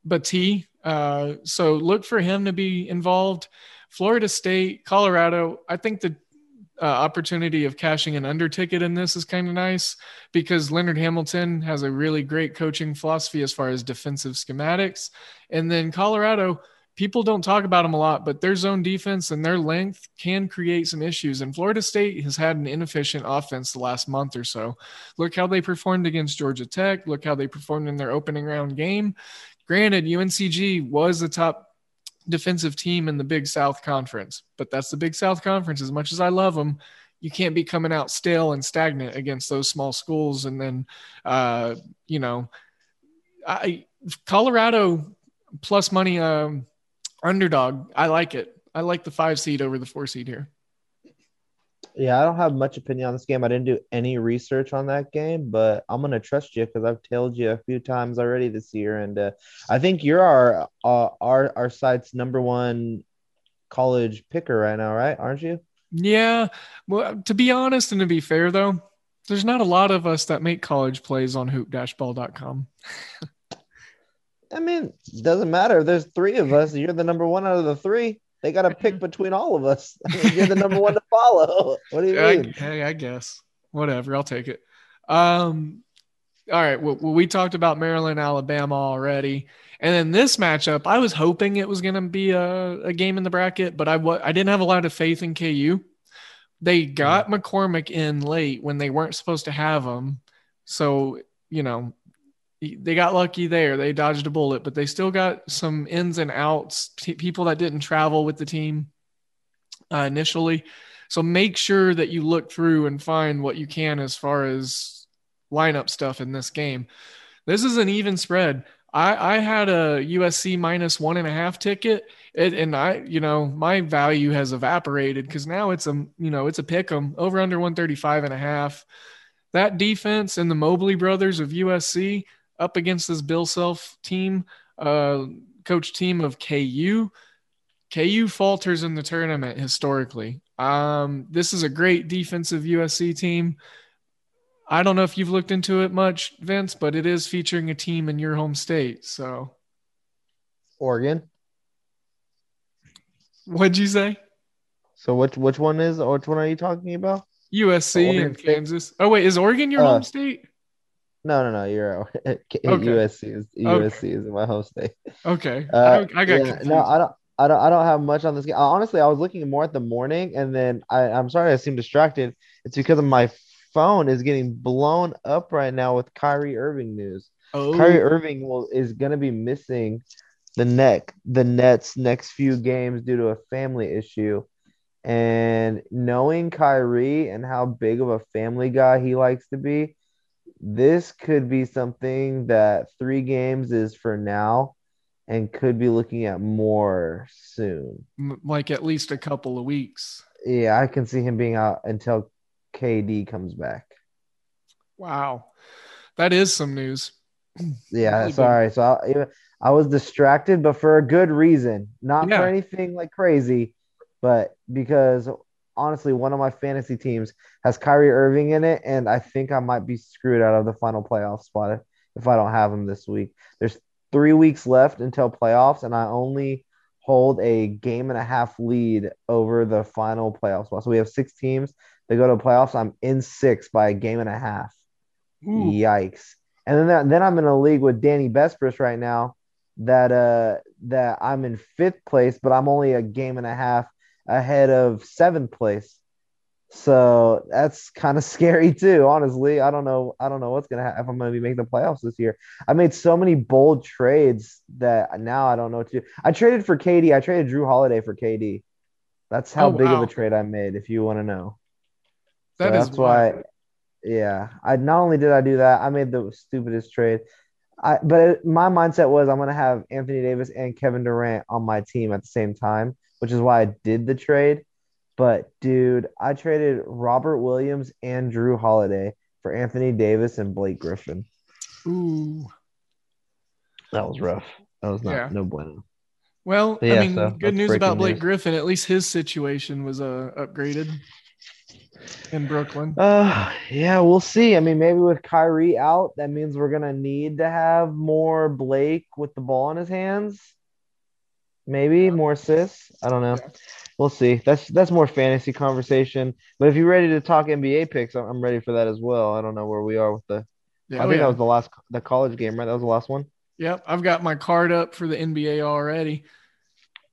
Battey. Uh, so look for him to be involved. Florida State, Colorado. I think the uh, opportunity of cashing an under ticket in this is kind of nice because Leonard Hamilton has a really great coaching philosophy as far as defensive schematics. And then Colorado, people don't talk about them a lot, but their zone defense and their length can create some issues. And Florida State has had an inefficient offense the last month or so. Look how they performed against Georgia Tech. Look how they performed in their opening round game. Granted, UNCG was the top defensive team in the Big South Conference, but that's the Big South Conference. As much as I love them, you can't be coming out stale and stagnant against those small schools. And then, uh, you know, I Colorado plus money um, underdog. I like it. I like the five seed over the four seed here. Yeah, I don't have much opinion on this game. I didn't do any research on that game, but I'm gonna trust you because I've tailed you a few times already this year, and uh, I think you're our uh, our our site's number one college picker right now, right? Aren't you? Yeah. Well, to be honest and to be fair though, there's not a lot of us that make college plays on hoop-ball.com. I mean, doesn't matter. There's three of us. You're the number one out of the three. They got to pick between all of us. You're the number one to follow. What do you I, mean? hey, I guess. Whatever. I'll take it. Um, all right. Well, we talked about Maryland, Alabama already. And then this matchup, I was hoping it was going to be a, a game in the bracket, but I, I didn't have a lot of faith in KU. They got McCormack in late when they weren't supposed to have him. So, you know, they got lucky there. They dodged a bullet, but they still got some ins and outs, t- people that didn't travel with the team uh, initially. So make sure that you look through and find what you can as far as lineup stuff in this game. This is an even spread. I, I had a USC minus one and a half ticket, it, and I, you know, my value has evaporated because now it's a, you know, it's a pick 'em over under 135 and a half. That defense and the Mobley brothers of USC up against this Bill Self team, uh, coach team of KU. KU falters in the tournament historically. Um, this is a great defensive USC team. I don't know if you've looked into it much, Vince, but it is featuring a team in your home state. So, Oregon. what'd you say? So which which one is which one are you talking about? USC Oregon and State. Kansas. Oh wait, is Oregon your Uh, home state? No, no, no. You're Okay. USC is USC is my home state. Okay, Uh, I, I got yeah, no, I don't. I don't. I don't have much on this game. Honestly, I was looking more at the morning, and then I, I'm sorry I seem distracted. It's because of my phone is getting blown up right now with Kyrie Irving news. oh, Kyrie Irving will is going to be missing the neck the Nets next few games due to a family issue. And knowing Kyrie and how big of a family guy he likes to be, this could be something that three games is for now and could be looking at more soon. like at least a couple of weeks. Yeah, I can see him being out until KD comes back. Wow, that is some news. Yeah, Really big. sorry. So I, I was distracted, but for a good reason, not Yeah. for anything like crazy, but because honestly, one of my fantasy teams has Kyrie Irving in it, and I think I might be screwed out of the final playoff spot if, if I don't have him this week. There's three weeks left until playoffs, and I only hold a game and a half lead over the final playoff spot. So we have six teams. They go to playoffs. I'm in six by a game and a half. Ooh, Yikes! And then that, then I'm in a league with Danny Besbris right now. That uh that I'm in fifth place, but I'm only a game and a half ahead of seventh place. So that's kind of scary too. Honestly, I don't know. I don't know what's gonna happen if I'm gonna be making the playoffs this year. I made so many bold trades that now I don't know what to do. I traded for KD. I traded Jrue Holiday for KD. That's how Oh, big wow. of a trade I made. If you want to know. that So is that's why yeah, I not only did I do that, I made the stupidest trade. I but it, my mindset was I'm gonna have Anthony Davis and Kevin Durant on my team at the same time, which is why I did the trade. But dude, I traded Robert Williams and Jrue Holiday for Anthony Davis and Blake Griffin. Ooh. That was rough. That was not Yeah. no bueno. Well, Yeah, I mean, so good news about Blake news. Griffin. At least his situation was uh, upgraded in Brooklyn. Uh yeah, we'll see. I mean, maybe with Kyrie out, that means we're gonna need to have more Blake with the ball in his hands. Maybe more assists. I don't know. Yeah. We'll see. That's that's more fantasy conversation. But if you're ready to talk NBA picks, I'm I'm ready for that as well. I don't know where we are with the. Yeah, I oh, think yeah. that was the last the college game, right? That was the last one. Yep, I've got my card up for the NBA already.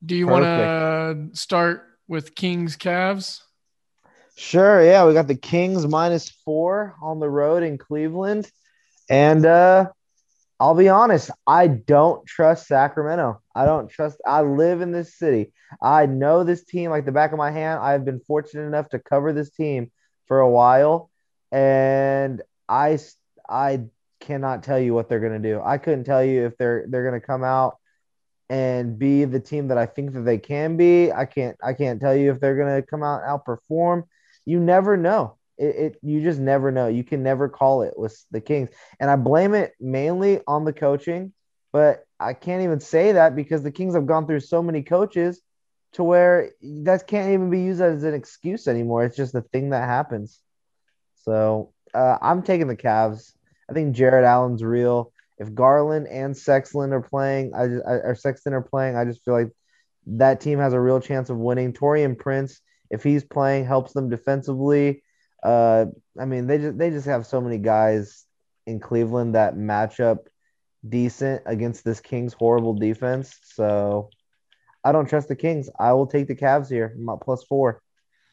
Do you want to start with Kings Cavs? Sure. Yeah, we got the Kings minus four on the road in Cleveland, and uh I'll be honest, I don't trust Sacramento. I don't trust. I live in this city. I know this team like the back of my hand. I've been fortunate enough to cover this team for a while, and I I cannot tell you what they're gonna do. I couldn't tell you if they're they're gonna come out and be the team that I think that they can be. I can't I can't tell you if they're gonna come out and outperform you never know. It, it you just never know. You can never call it with the Kings, and I blame it mainly on the coaching. But I can't even say that because the Kings have gone through so many coaches to where that can't even be used as an excuse anymore. It's just a thing that happens. So uh, I'm taking the Cavs. I think Jarrett Allen's real. If Garland and Sexton are playing, I just I, or Sexton are playing, I just feel like that team has a real chance of winning. Taurean Prince, if he's playing, helps them defensively. Uh, I mean, they just they just have so many guys in Cleveland that match up decent against this Kings horrible defense. So I don't trust the Kings. I will take the Cavs here, I'm plus four,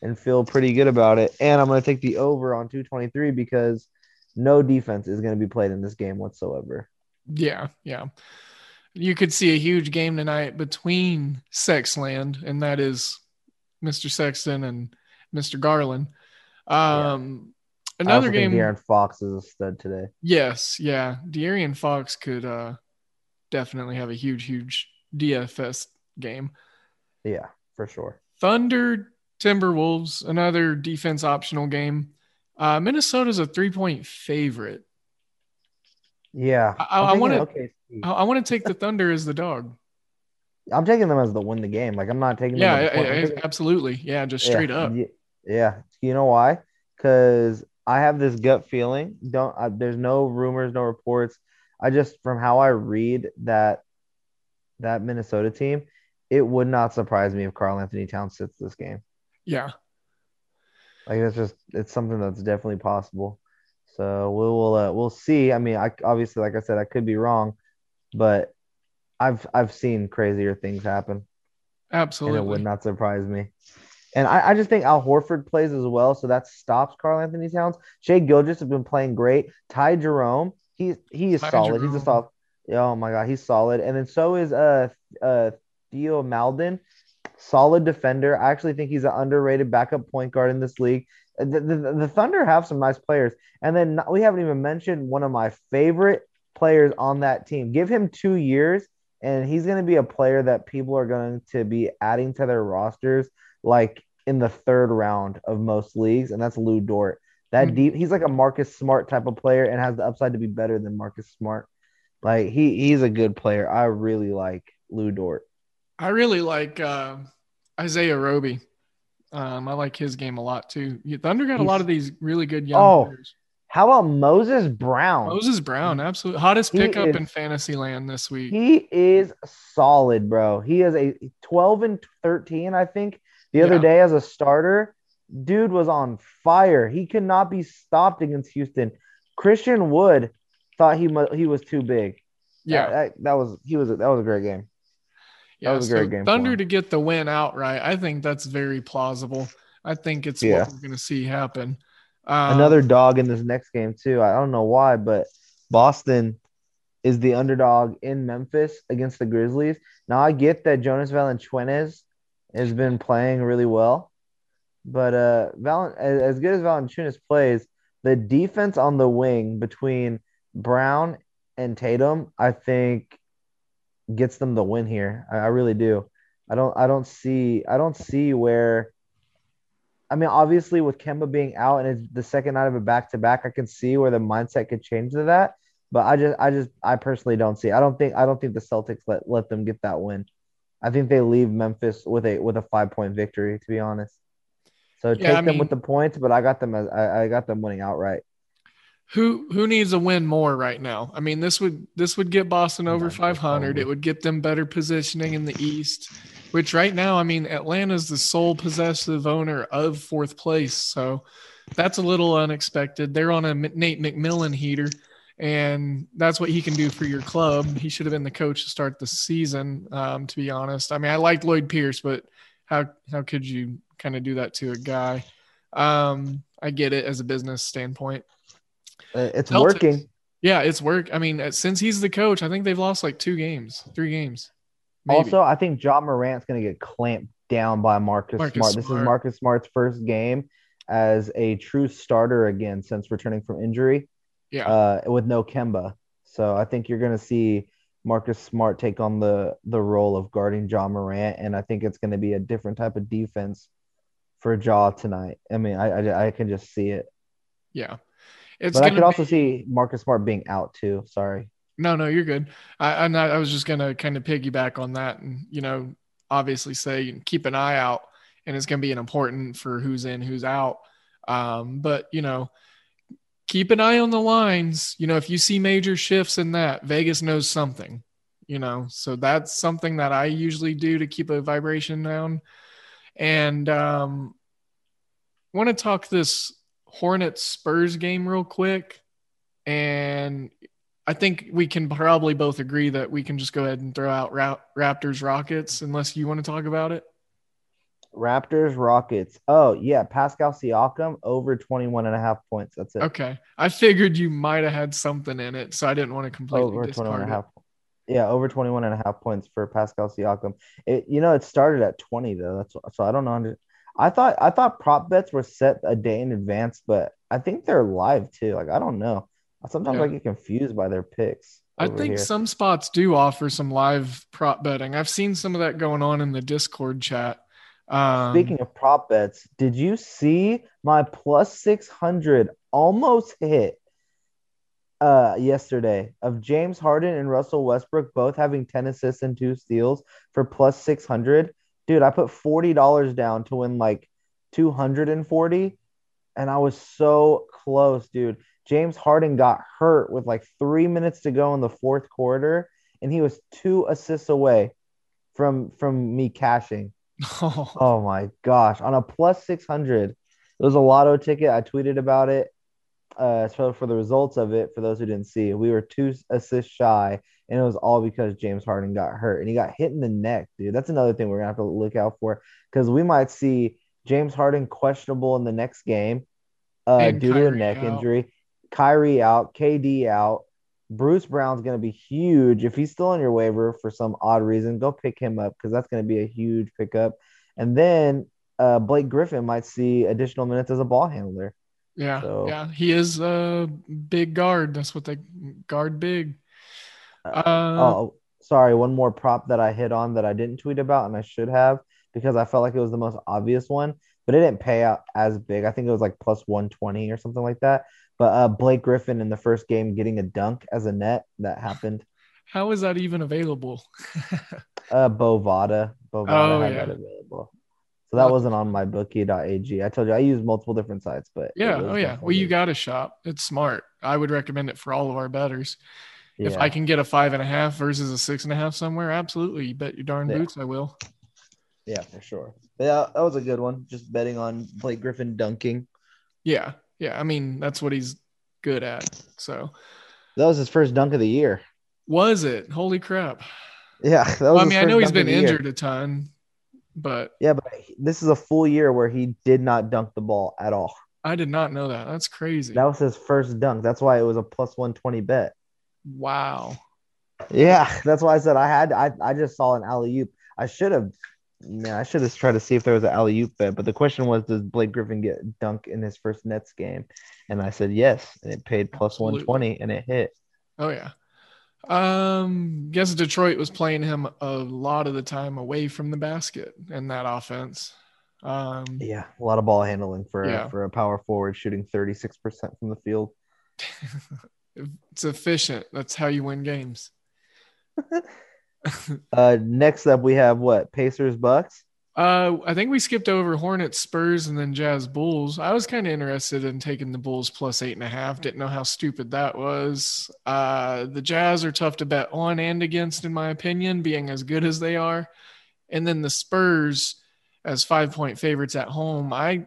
and feel pretty good about it. And I'm going to take the over on 223 because no defense is going to be played in this game whatsoever. Yeah, yeah. You could see a huge game tonight between Sexland, and that is Mr. Sexton and Mr. Garland. Um, yeah. Another game. De'Aaron Fox is a stud today. Yes, yeah. De'Aaron Fox could uh, definitely have a huge, huge DFS game. Yeah, for sure. Thunder Timberwolves, another defense optional game. Uh, Minnesota's a three point favorite. Yeah, I want to. Okay. I want to take the Thunder as the dog. I'm taking them as the win the game. Like I'm not taking. Yeah, I, I, absolutely. Yeah, just straight yeah, up. Yeah, you know why? Because I have this gut feeling. Don't. Uh, there's no rumors, no reports. I just from how I read that that Minnesota team, it would not surprise me if Karl-Anthony Towns sits this game. Yeah. Like it's just it's something that's definitely possible. So we will uh, we'll see. I mean, I obviously like I said I could be wrong, but I've I've seen crazier things happen. Absolutely. And it would not surprise me. And I, I just think Al Horford plays as well, so that stops Karl-Anthony Towns. Shai Gilgeous has been playing great. Ty Jerome, he's he is Ty solid. Jerome. He's a soft. Oh my god, he's solid. And then so is uh uh Theo Maledon, solid defender. I actually think he's an underrated backup point guard in this league. The, the, the Thunder have some nice players. And then we haven't even mentioned one of my favorite players on that team. Give him two years, and he's going to be a player that people are going to be adding to their rosters like in the third round of most leagues, and that's Lu Dort. That mm-hmm. deep, he's like a Marcus Smart type of player and has the upside to be better than Marcus Smart. Like he he's a good player. I really like Lu Dort. I really like uh, Isaiah Roby. Um, I like his game a lot too. Thunder got a lot of these really good young oh, players. How about Moses Brown? Moses Brown, absolutely hottest pickup is, in fantasy land this week. He is solid, bro. He is a 12 and 13, I think. The yeah. other day as a starter, dude was on fire. He could not be stopped against Houston. Christian Wood thought he he was too big. Yeah, that, that, that was he was a, that was a great game. Yeah, so Thunder to get the win outright. I think that's very plausible. I think it's yeah. what we're going to see happen. Um, Another dog in this next game too. I don't know why, but Boston is the underdog in Memphis against the Grizzlies. Now I get that Jonas Valanciunas has been playing really well, but uh, Val- as good as Valanciunas plays, the defense on the wing between Brown and Tatum, I think gets them the win here. I, I really do. I don't I don't see I don't see where I mean, obviously, with Kemba being out and it's the second night of a back to back, I can see where the mindset could change to that. But I just, I just, I personally don't see. I don't think, I don't think the Celtics let let them get that win. I think they leave Memphis with a with a five point victory. To be honest, so yeah, take I them mean, with the points, but I got them as I, I got them winning outright who who needs a win more right now? I mean, this would this would get Boston over 500. It would get them better positioning in the East, which right now, I mean, Atlanta's the sole possessive owner of fourth place, so that's a little unexpected. They're on a Nate McMillan heater, and that's what he can do for your club. He should have been the coach to start the season. Um, to be honest, I mean, I liked Lloyd Pierce, but how how could you kind of do that to a guy? Um, I get it as a business standpoint. Uh, it's Celtics. working. Yeah, it's work. I mean, uh, since he's the coach, I think they've lost like two games, three games. Maybe. Also, I think Ja Morant's going to get clamped down by Marcus, Marcus Smart. Smart. This is Marcus Smart's first game as a true starter again since returning from injury. Yeah. Uh, with no Kemba. So I think you're going to see Marcus Smart take on the the role of guarding Ja Morant, and I think it's going to be a different type of defense for Ja tonight. I mean, I I, I can just see it. Yeah. It's but I could also see Marcus Smart being out too. Sorry. No, no, you're good. I, I'm not, I was just gonna kind of piggyback on that, and you know, obviously say keep an eye out, and it's gonna be an important for who's in, who's out. Um, but you know, keep an eye on the lines. You know, if you see major shifts in that, Vegas knows something. You know, so that's something that I usually do to keep a vibration down. And um, want to talk this Hornets Spurs game real quick, and I think we can probably both agree that we can just go ahead and throw out Ra- Raptors Rockets unless you want to talk about it. Raptors, Rockets. Oh, yeah. Pascal Siakam over 21 and a half points. That's it. Okay. I figured you might have had something in it, so I didn't want to completely over 21 and a half. Yeah, over 21 and a half points for Pascal Siakam. It, you know, it started at 20 though. That's so I don't know. I thought I thought prop bets were set a day in advance, but I think they're live too. Like I don't know. Sometimes Yeah. I get confused by their picks. I think here. some spots do offer some live prop betting. I've seen some of that going on in the Discord chat. Um, Speaking of prop bets, did you see my plus 600 almost hit uh yesterday of James Harden and Russell Westbrook both having 10 assists and 2 steals for plus 600? Dude, I put $40 down to win like 240 and I was so close, dude. James Harden got hurt with like 3 minutes to go in the fourth quarter and he was 2 assists away from from me cashing. Oh my gosh. On a plus 600, it was a lotto ticket. I tweeted about it. Uh, so for the results of it, for those who didn't see, we were two assists shy, and it was all because James Harden got hurt and he got hit in the neck, dude. That's another thing we're gonna have to look out for because we might see James Harden questionable in the next game uh, due to a neck out. injury. Kyrie out, KD out. Bruce Brown's going to be huge. If he's still on your waiver for some odd reason, go pick him up because that's going to be a huge pickup. And then uh, Blake Griffin might see additional minutes as a ball handler. yeah, So- yeah, he is a big guard. That's what they guard big. Uh, oh, sorry. One more prop that I hit on that I didn't tweet about and I should have because I felt like it was the most obvious one, but it didn't pay out as big. I think it was like plus 120 or something like that. But uh, Blake Griffin in the first game getting a dunk as a net that happened. how is that even available? Uh, Bovada. Bovada Oh, had yeah. that available. So that wasn't on my bookie.ag. I told you I use multiple different sites, but yeah, oh yeah. Well, you got to shop. It's smart. I would recommend it for all of our betters. If. I can get a five and a half versus a six and a half somewhere, absolutely. You bet your darn Yeah. boots I will. yeah, for sure. Yeah, that was a good one. Just betting on Blake Griffin dunking. Yeah, yeah. I mean, that's what he's good at. So That was his first dunk of the year. was it? Holy crap! Yeah, that was Well, I mean, I know he's been the year. injured a ton, but Yeah, but this is a full year where he did not dunk the ball at all. I did not know that. That's crazy. That was his first dunk. That's why it was a plus 120 bet. wow. Yeah, that's why I said I had I, I just saw an alley oop. I should have man, I should have tried to see if there was an alley oop bet, but the question was does Blake Griffin get dunk in his first Nets game? And I said yes, and it paid 120 and it hit. Oh yeah. Um, guess Detroit was playing him a lot of the time away from the basket in that offense. Um, Yeah, a lot of ball handling for Yeah. for a power forward shooting 36% from the field. it's efficient. That's how you win games. Uh next up we have what? Pacers Bucks. Uh, I think we skipped over Hornets, Spurs, and then Jazz Bulls. I was kind of interested in taking the Bulls plus eight and a half. Didn't know how stupid that was. Uh, the Jazz are tough to bet on and against, in my opinion, being as good as they are. And then the Spurs as five point favorites at home. I,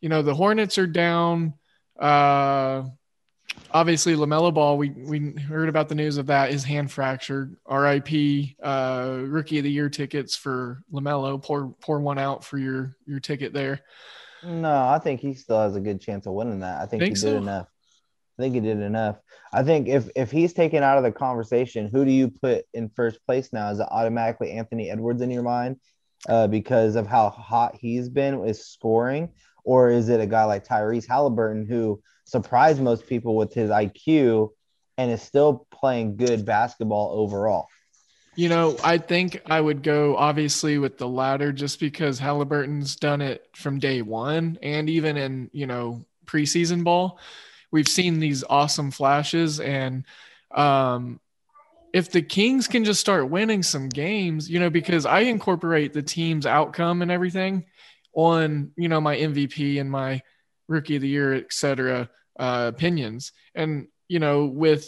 you know, the Hornets are down. Uh, obviously Lamelo Ball. We we heard about the news of that. His hand fractured. R.I.P. Uh, rookie of the year tickets for Lamelo. Pour pour one out for your your ticket there. No, I think he still has a good chance of winning that. I think, Think he so? did enough. I think he did enough. I think if if he's taken out of the conversation, who do you put in first place now? Is it automatically Anthony Edwards in your mind uh, because of how hot he's been with scoring, or is it a guy like Tyrese Haliburton who surprised most people with his IQ and is still playing good basketball overall? You know, I think I would go obviously with the latter just because Haliburton's done it from day one and even in, you know, preseason ball. We've seen these awesome flashes. And um, if the Kings can just start winning some games, you know, because I incorporate the team's outcome and everything on, you know, my MVP and my rookie of the year, et cetera, uh, opinions. And you know, with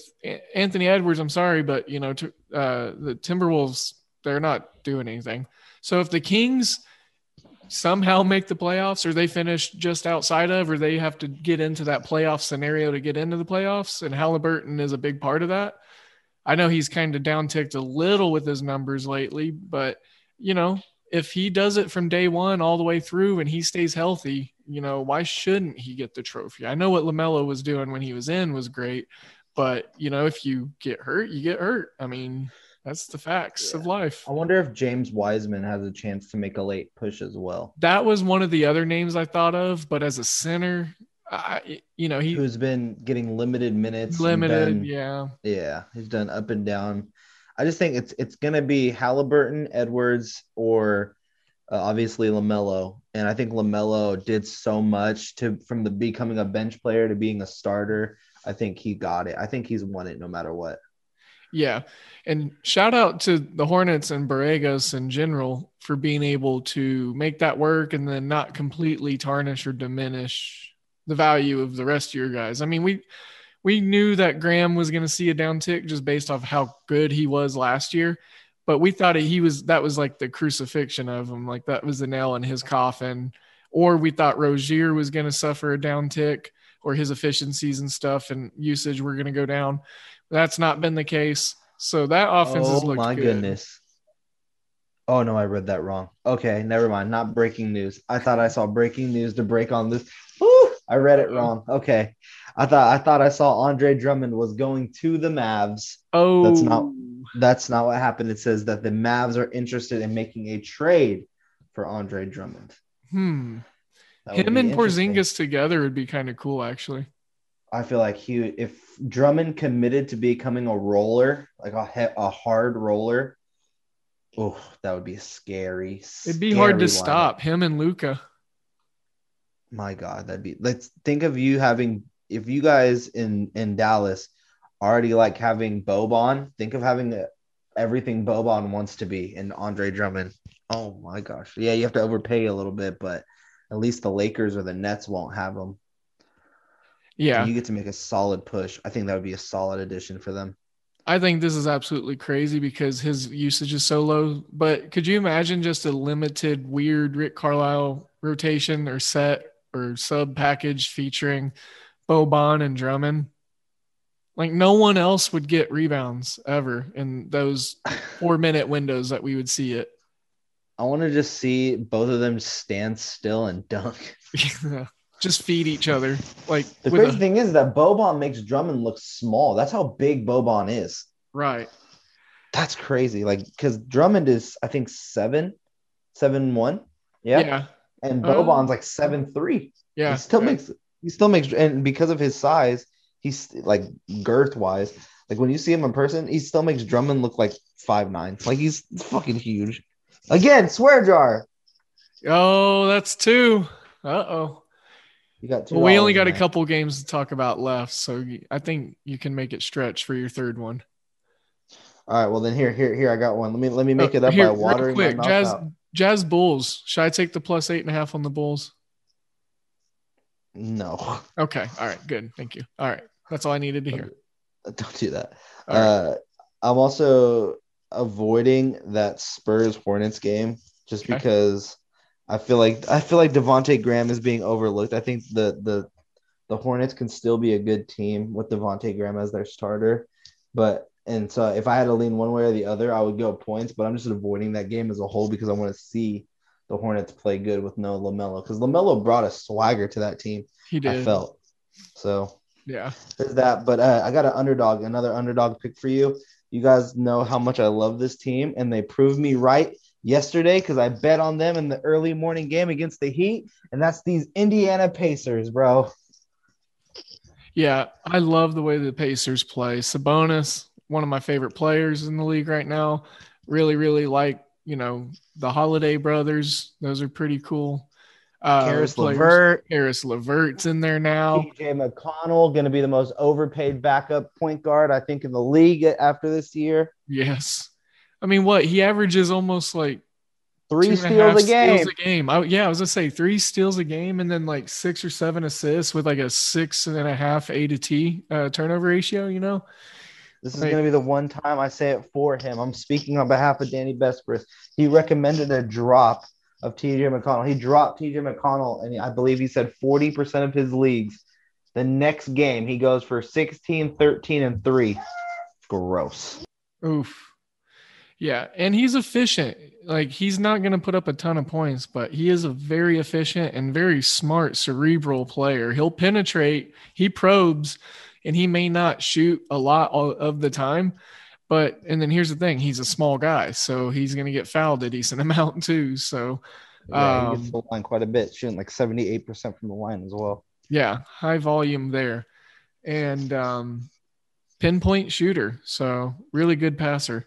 Anthony Edwards, I'm sorry, but you know, to, uh, the Timberwolves, they're not doing anything. So if the Kings somehow make the playoffs or they finish just outside of, or they have to get into that playoff scenario to get into the playoffs, and Haliburton is a big part of that. I know he's kind of downticked a little with his numbers lately, but you know, if he does it from day one all the way through and he stays healthy, you know, why shouldn't he get the trophy? I know what LaMelo was doing when he was in was great, but you know, if you get hurt, you get hurt. I mean, that's the facts yeah. of life. I wonder if James Wiseman has a chance to make a late push as well. That was one of the other names I thought of, but as a center, I, you know, he who's been getting limited minutes, limited, yeah, yeah, he's done up and down. I just think it's it's gonna be Haliburton, Edwards, or uh, obviously Lamelo, and I think Lamelo did so much to from the becoming a bench player to being a starter. I think he got it. I think he's won it no matter what. Yeah, and shout out to the Hornets and Borregos in general for being able to make that work and then not completely tarnish or diminish the value of the rest of your guys. I mean, we we knew that Graham was going to see a downtick just based off how good he was last year but we thought he was that was like the crucifixion of him, like that was the nail in his coffin. Or we thought Rozier was going to suffer a downtick, or his efficiencies and stuff and usage were going to go down. That's not been the case. So that offense oh, has looked my good. goodness. Oh no, I read that wrong. Okay, never mind. Not breaking news. I thought I saw breaking news to break on this. Woo, I read it wrong. Okay. I thought I thought I saw Andre Drummond was going to the Mavs. Oh, that's not that's not what happened. It says that the Mavs are interested in making a trade for Andre Drummond. Hmm. Him and Porzingis together would be kind of cool, actually. I feel like he, if Drummond committed to becoming a roller, like a a hard roller, oh, that would be scary. It'd be hard to stop him and Luka. My God, that'd be. Let's think of you having if you guys in in Dallas already like having Boban, think of having everything Boban wants to be in Andre Drummond. Oh my gosh. Yeah, you have to overpay a little bit, but at least the Lakers or the Nets won't have them. Yeah. And you get to make a solid push. I think that would be a solid addition for them. I think this is absolutely crazy because his usage is so low. But could you imagine just a limited, weird Rick Carlisle rotation or set or sub package featuring Boban and Drummond? Like no one else would get rebounds ever in those four minute windows that we would see it. I want to just see both of them stand still and dunk. just feed each other. Like the crazy a, thing is that Boban makes Drummond look small. That's how big Boban is. Right. That's crazy. Like because Drummond is, I think seven, seven one. Yeah. Yeah. And Boban's uh, like seven three. Yeah. He still right. makes he still makes and because of his size, he's like girth wise. Like when you see him in person, he still makes Drummond look like five nine. Like he's fucking huge. Again, swear jar. Oh, that's two. Uh oh. You got two. Well, we only got a couple games to talk about left, so I think you can make it stretch for your third one. All right. Well, then here, here, here. I got one. Let me let me make oh, it up here, by watering quick, Jazz, out. Jazz Bulls. Should I take the plus eight and a half on the Bulls? No. Okay. All right. Good. Thank you. All right. That's all I needed to hear. Don't do that. Uh, I'm also avoiding that Spurs Hornets game just okay. because I feel like I feel like Devonte Graham is being overlooked. I think the the the Hornets can still be a good team with Devonte Graham as their starter, but and so if I had to lean one way or the other, I would go points. But I'm just avoiding that game as a whole because I want to see the Hornets play good with no Lamelo because Lamelo brought a swagger to that team. He did. I felt so. Yeah, there's that. But uh, I got an underdog, another underdog pick for you. You guys know how much I love this team, and they proved me right yesterday because I bet on them in the early morning game against the Heat, and that's these Indiana Pacers, bro. Yeah, I love the way the Pacers play. Sabonis, one of my favorite players in the league right now. Really, really like you know the Holiday brothers. Those are pretty cool. Uh, Caris. LeVert, Caris Levert's in there now. TJ McConnell, going to be the most overpaid backup point guard, I think, in the league after this year. Yes, I mean, what he averages almost like Three two and a half steals a game. steals a game. I, yeah, I was gonna say three steals a game, and then like six or seven assists with like a six and a half A to T uh, turnover ratio. You know, This is going to be the one time I say it for him. I'm speaking on behalf of Danny Besbris. He recommended a drop of TJ McConnell. He dropped TJ McConnell, and I believe he said 40% of his leagues. The next game, he goes for 16, 13, and 3. Gross. oof. Yeah, and he's efficient. Like he's not gonna put up a ton of points, but he is a very efficient and very smart cerebral player. He'll penetrate. He probes, and he may not shoot a lot of the time. But and then here's the thing: he's a small guy, so he's gonna get fouled a decent amount too. So Yeah, he gets Um, the line quite a bit, shooting like 78% from the line as well. yeah, high volume there, and um, pinpoint shooter. So really good passer.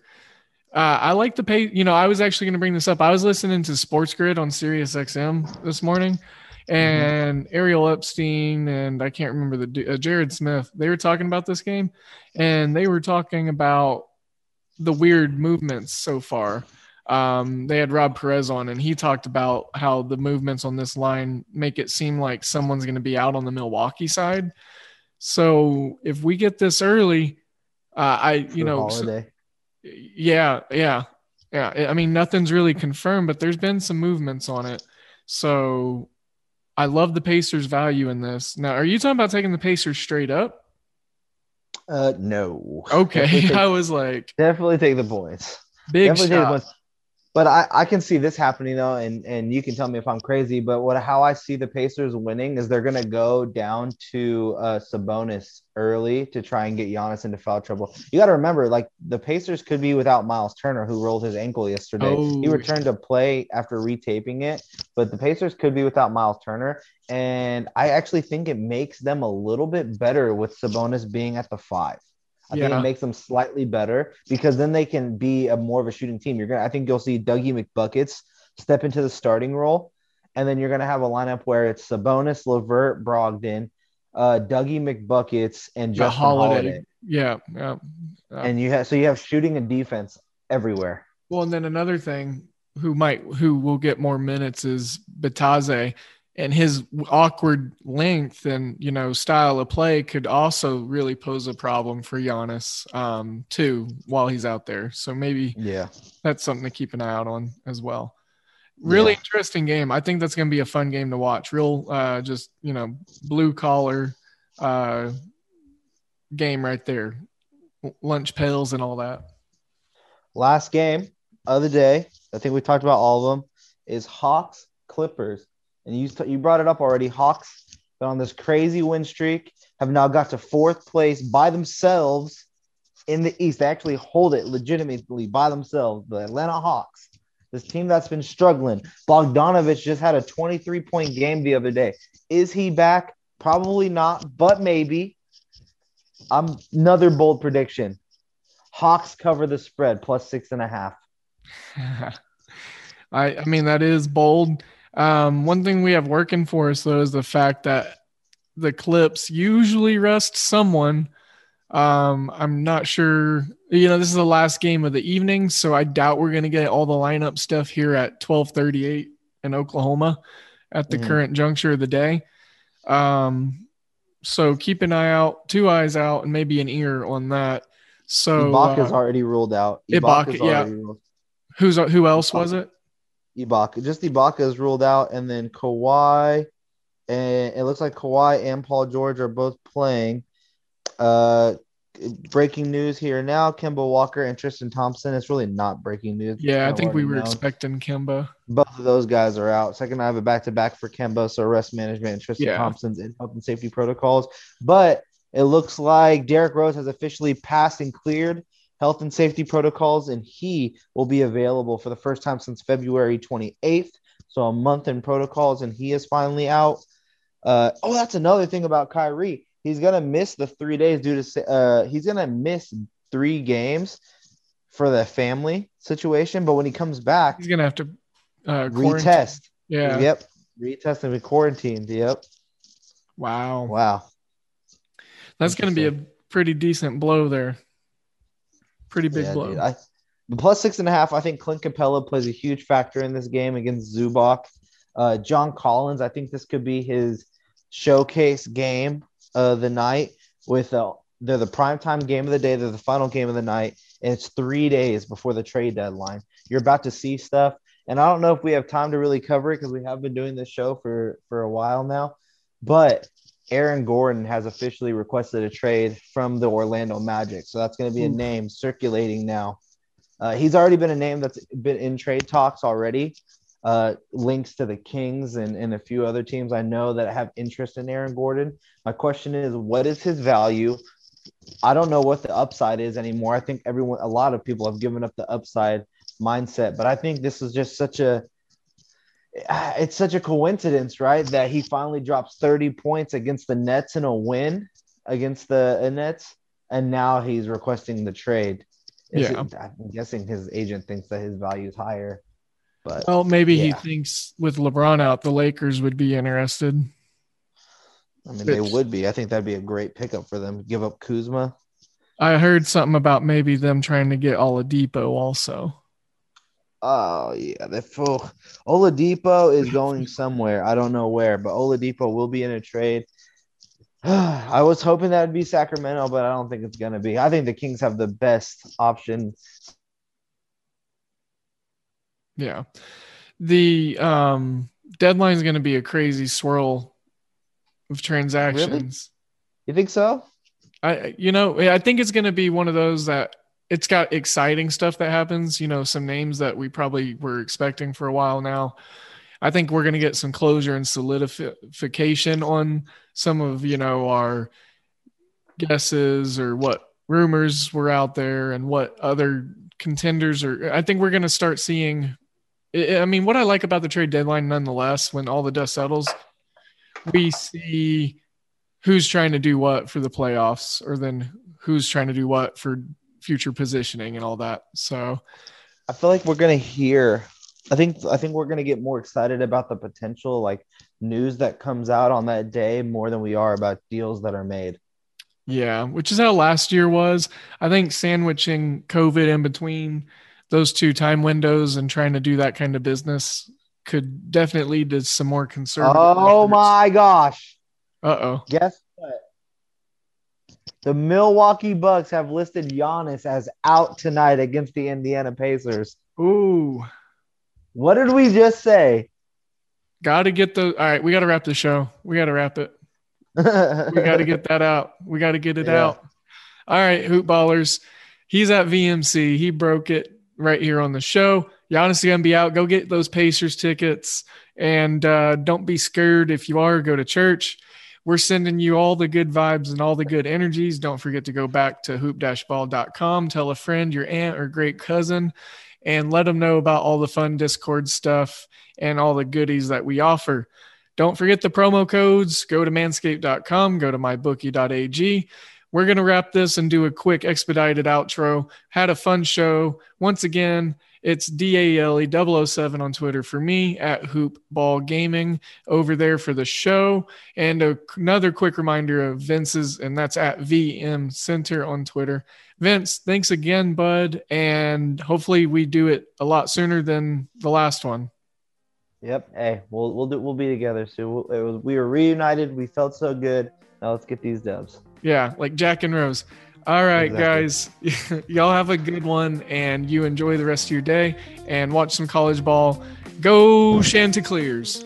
Uh, I like the pay. You know, I was actually going to bring this up. I was listening to Sports Grid on Sirius XM this morning, and Ariel Epstein and I can't remember the uh, Jared Smith. They were talking about this game, and they were talking about the weird movements so far. Um, they had Rob Perez on, and he talked about how the movements on this line make it seem like someone's going to be out on the Milwaukee side. So if we get this early, uh, I you for know s- Holiday. yeah, yeah, yeah. I mean, nothing's really confirmed, but there's been some movements on it. So I love the Pacers' value in this. Now, are you talking about taking the Pacers straight up? Uh, no. Okay, I was like, definitely take the points. big Definitely take the shot. But I, I can see this happening though, and and you can tell me if I'm crazy. But what how I see the Pacers winning is they're gonna go down to uh, Sabonis early to try and get Giannis into foul trouble. You got to remember, like the Pacers could be without Miles Turner, who rolled his ankle yesterday. Oh. He returned to play after retaping it, but the Pacers could be without Miles Turner, and I actually think it makes them a little bit better with Sabonis being at the five. I think it makes them slightly better because then they can be a more of a shooting team. You're gonna, I think you'll see Dougie McBuckets step into the starting role, and then you're gonna have a lineup where it's Sabonis, Levert, Brogdon, uh, Dougie McBuckets, and The Justin Holiday. Holiday. Yeah, yeah. yeah. And you have so you have shooting and defense everywhere. Well, and then another thing who might who will get more minutes is Bitadze and his awkward length and you know style of play could also really pose a problem for Giannis um, too while he's out there. So maybe Yeah, that's something to keep an eye out on as well. Really Yeah. interesting game. I think that's going to be a fun game to watch. Real, uh, just you know, blue collar uh, game right there. Lunch pails and all that. last game of the day. I think we talked about all of them. Is Hawks Clippers, and you you brought it up already. Hawks been on this crazy win streak, have now got to fourth place by themselves in the East. They actually hold it legitimately by themselves. The Atlanta Hawks, this team that's been struggling. Bogdanovich just had a 23 point game the other day. Is he back? Probably not, but maybe. I'm another bold prediction. Hawks cover the spread plus six and a half. I I mean that is bold. Um, one thing we have working for us though is the fact that the clips usually rest someone. Um, I'm not sure. You know, this is the last game of the evening, so I doubt we're gonna get all the lineup stuff here at 12:38 in Oklahoma at the Mhm. current juncture of the day. Um, so keep an eye out, two eyes out, and maybe an ear on that. So Ibaka's uh, already ruled out. Ibaka, yeah. ruled. who's who else was it? Ibaka, just Ibaka is ruled out, and then Kawhi, and it looks like Kawhi and Paul George are both playing. Uh, breaking news here now: Kemba Walker and Tristan Thompson. It's really not breaking news. Yeah, I think we were known. expecting Kemba. both of those guys are out. Second, I have a back to back for Kemba, so rest management and Tristan Yeah. Thompson's in health and safety protocols. But it looks like Derrick Rose has officially passed and cleared health and safety protocols, and he will be available for the first time since February 28th. So a month in protocols, and he is finally out. Uh, oh, that's another thing about Kyrie. He's gonna miss the three days due to uh, he's gonna miss three games for the family situation. But when he comes back, He's gonna have to uh, quarantine. retest. Yeah. Yep. Retest and be quarantined. Yep. Wow. Wow. That's gonna be a pretty decent blow there. Pretty big Yeah, blow. dude. I, the plus six and a half. I think Clint Capela plays a huge factor in this game against Zubac. Uh, John Collins. I think this could be his showcase game of the night. With uh, they're the primetime game of the day. They're the final game of the night, and it's three days before the trade deadline. You're about to see stuff, and I don't know if we have time to really cover it because we have been doing this show for for a while now. But Aaron Gordon has officially requested a trade from the Orlando Magic. So that's going to be a name circulating now. Uh, he's already been a name that's been in trade talks already. Uh, links to the Kings and, and a few other teams I know that have interest in Aaron Gordon. My question is, what is his value? I don't know what the upside is anymore. I think everyone, a lot of people have given up the upside mindset, but I think this is just such a it's such a coincidence, right? That he finally drops 30 points against the Nets in a win against the uh, Nets, and now he's requesting the trade. Is Yeah. it- I'm guessing his agent thinks that his value is higher, but Well, maybe he thinks with LeBron out, the Lakers would be interested. I mean, they would be. I think that'd be a great pickup for them. Give up Kuzma. I heard something about maybe them trying to get Oladipo also. Oh yeah, the full Oladipo is going somewhere. I don't know where, but Oladipo will be in a trade. I was hoping that would be Sacramento, but I don't think it's gonna be. I think the Kings have the best option. Yeah. The um, deadline is going to be a crazy swirl of transactions. You think so? I, you know, I think it's going to be one of those that it's got exciting stuff that happens. You know, some names that we probably were expecting for a while now. I think we're going to get some closure and solidification on some of you know our guesses or what rumors were out there and what other contenders are. I think we're going to start seeing. I mean, what I like about the trade deadline, nonetheless, when all the dust settles, we see who's trying to do what for the playoffs, or then who's trying to do what for future positioning and all that. So, I feel like we're gonna hear. I think I think we're gonna get more excited about the potential like news that comes out on that day more than we are about deals that are made. yeah, which is how last year was. I think sandwiching COVID in between those two time windows and trying to do that kind of business could definitely lead to some more conservative. Oh my gosh! Uh oh. Guess? The Milwaukee Bucks have listed Giannis as out tonight against the Indiana Pacers. Ooh. What did we just say? Got to get the. All right, we got to wrap the show. We got to wrap it. We got to get that out. We got to get it Yeah. out. All right, hoop ballers. He's at VMC. He broke it right here on the show. Giannis is gonna be out. Go get those Pacers tickets, and uh, don't be scared if you are. Go to church. We're sending you all the good vibes and all the good energies. Don't forget to go back to hoop-ball.com. Tell a friend, your aunt or great cousin, and let them know about all the fun Discord stuff and all the goodies that we offer. Don't forget the promo codes. Go to manscaped.com, go to mybookie.ag. We're going to wrap this and do a quick expedited outro. Had a fun show. Once again, it's DALE 007 on Twitter for me at Hoop Ball Gaming over there for the show. And a, another quick reminder of Vince's, and that's at VM Center on Twitter. Vince, thanks again, bud. And hopefully we do it a lot sooner than the last one. Yep. Hey, we'll we'll do, we'll be together soon. We'll, it was, we were reunited. We felt so good. Now let's get these dubs. Yeah, like Jack and Rose. All right, Exactly. guys. Y'all have a good one and you enjoy the rest of your day and watch some college ball. Go Chanticleers.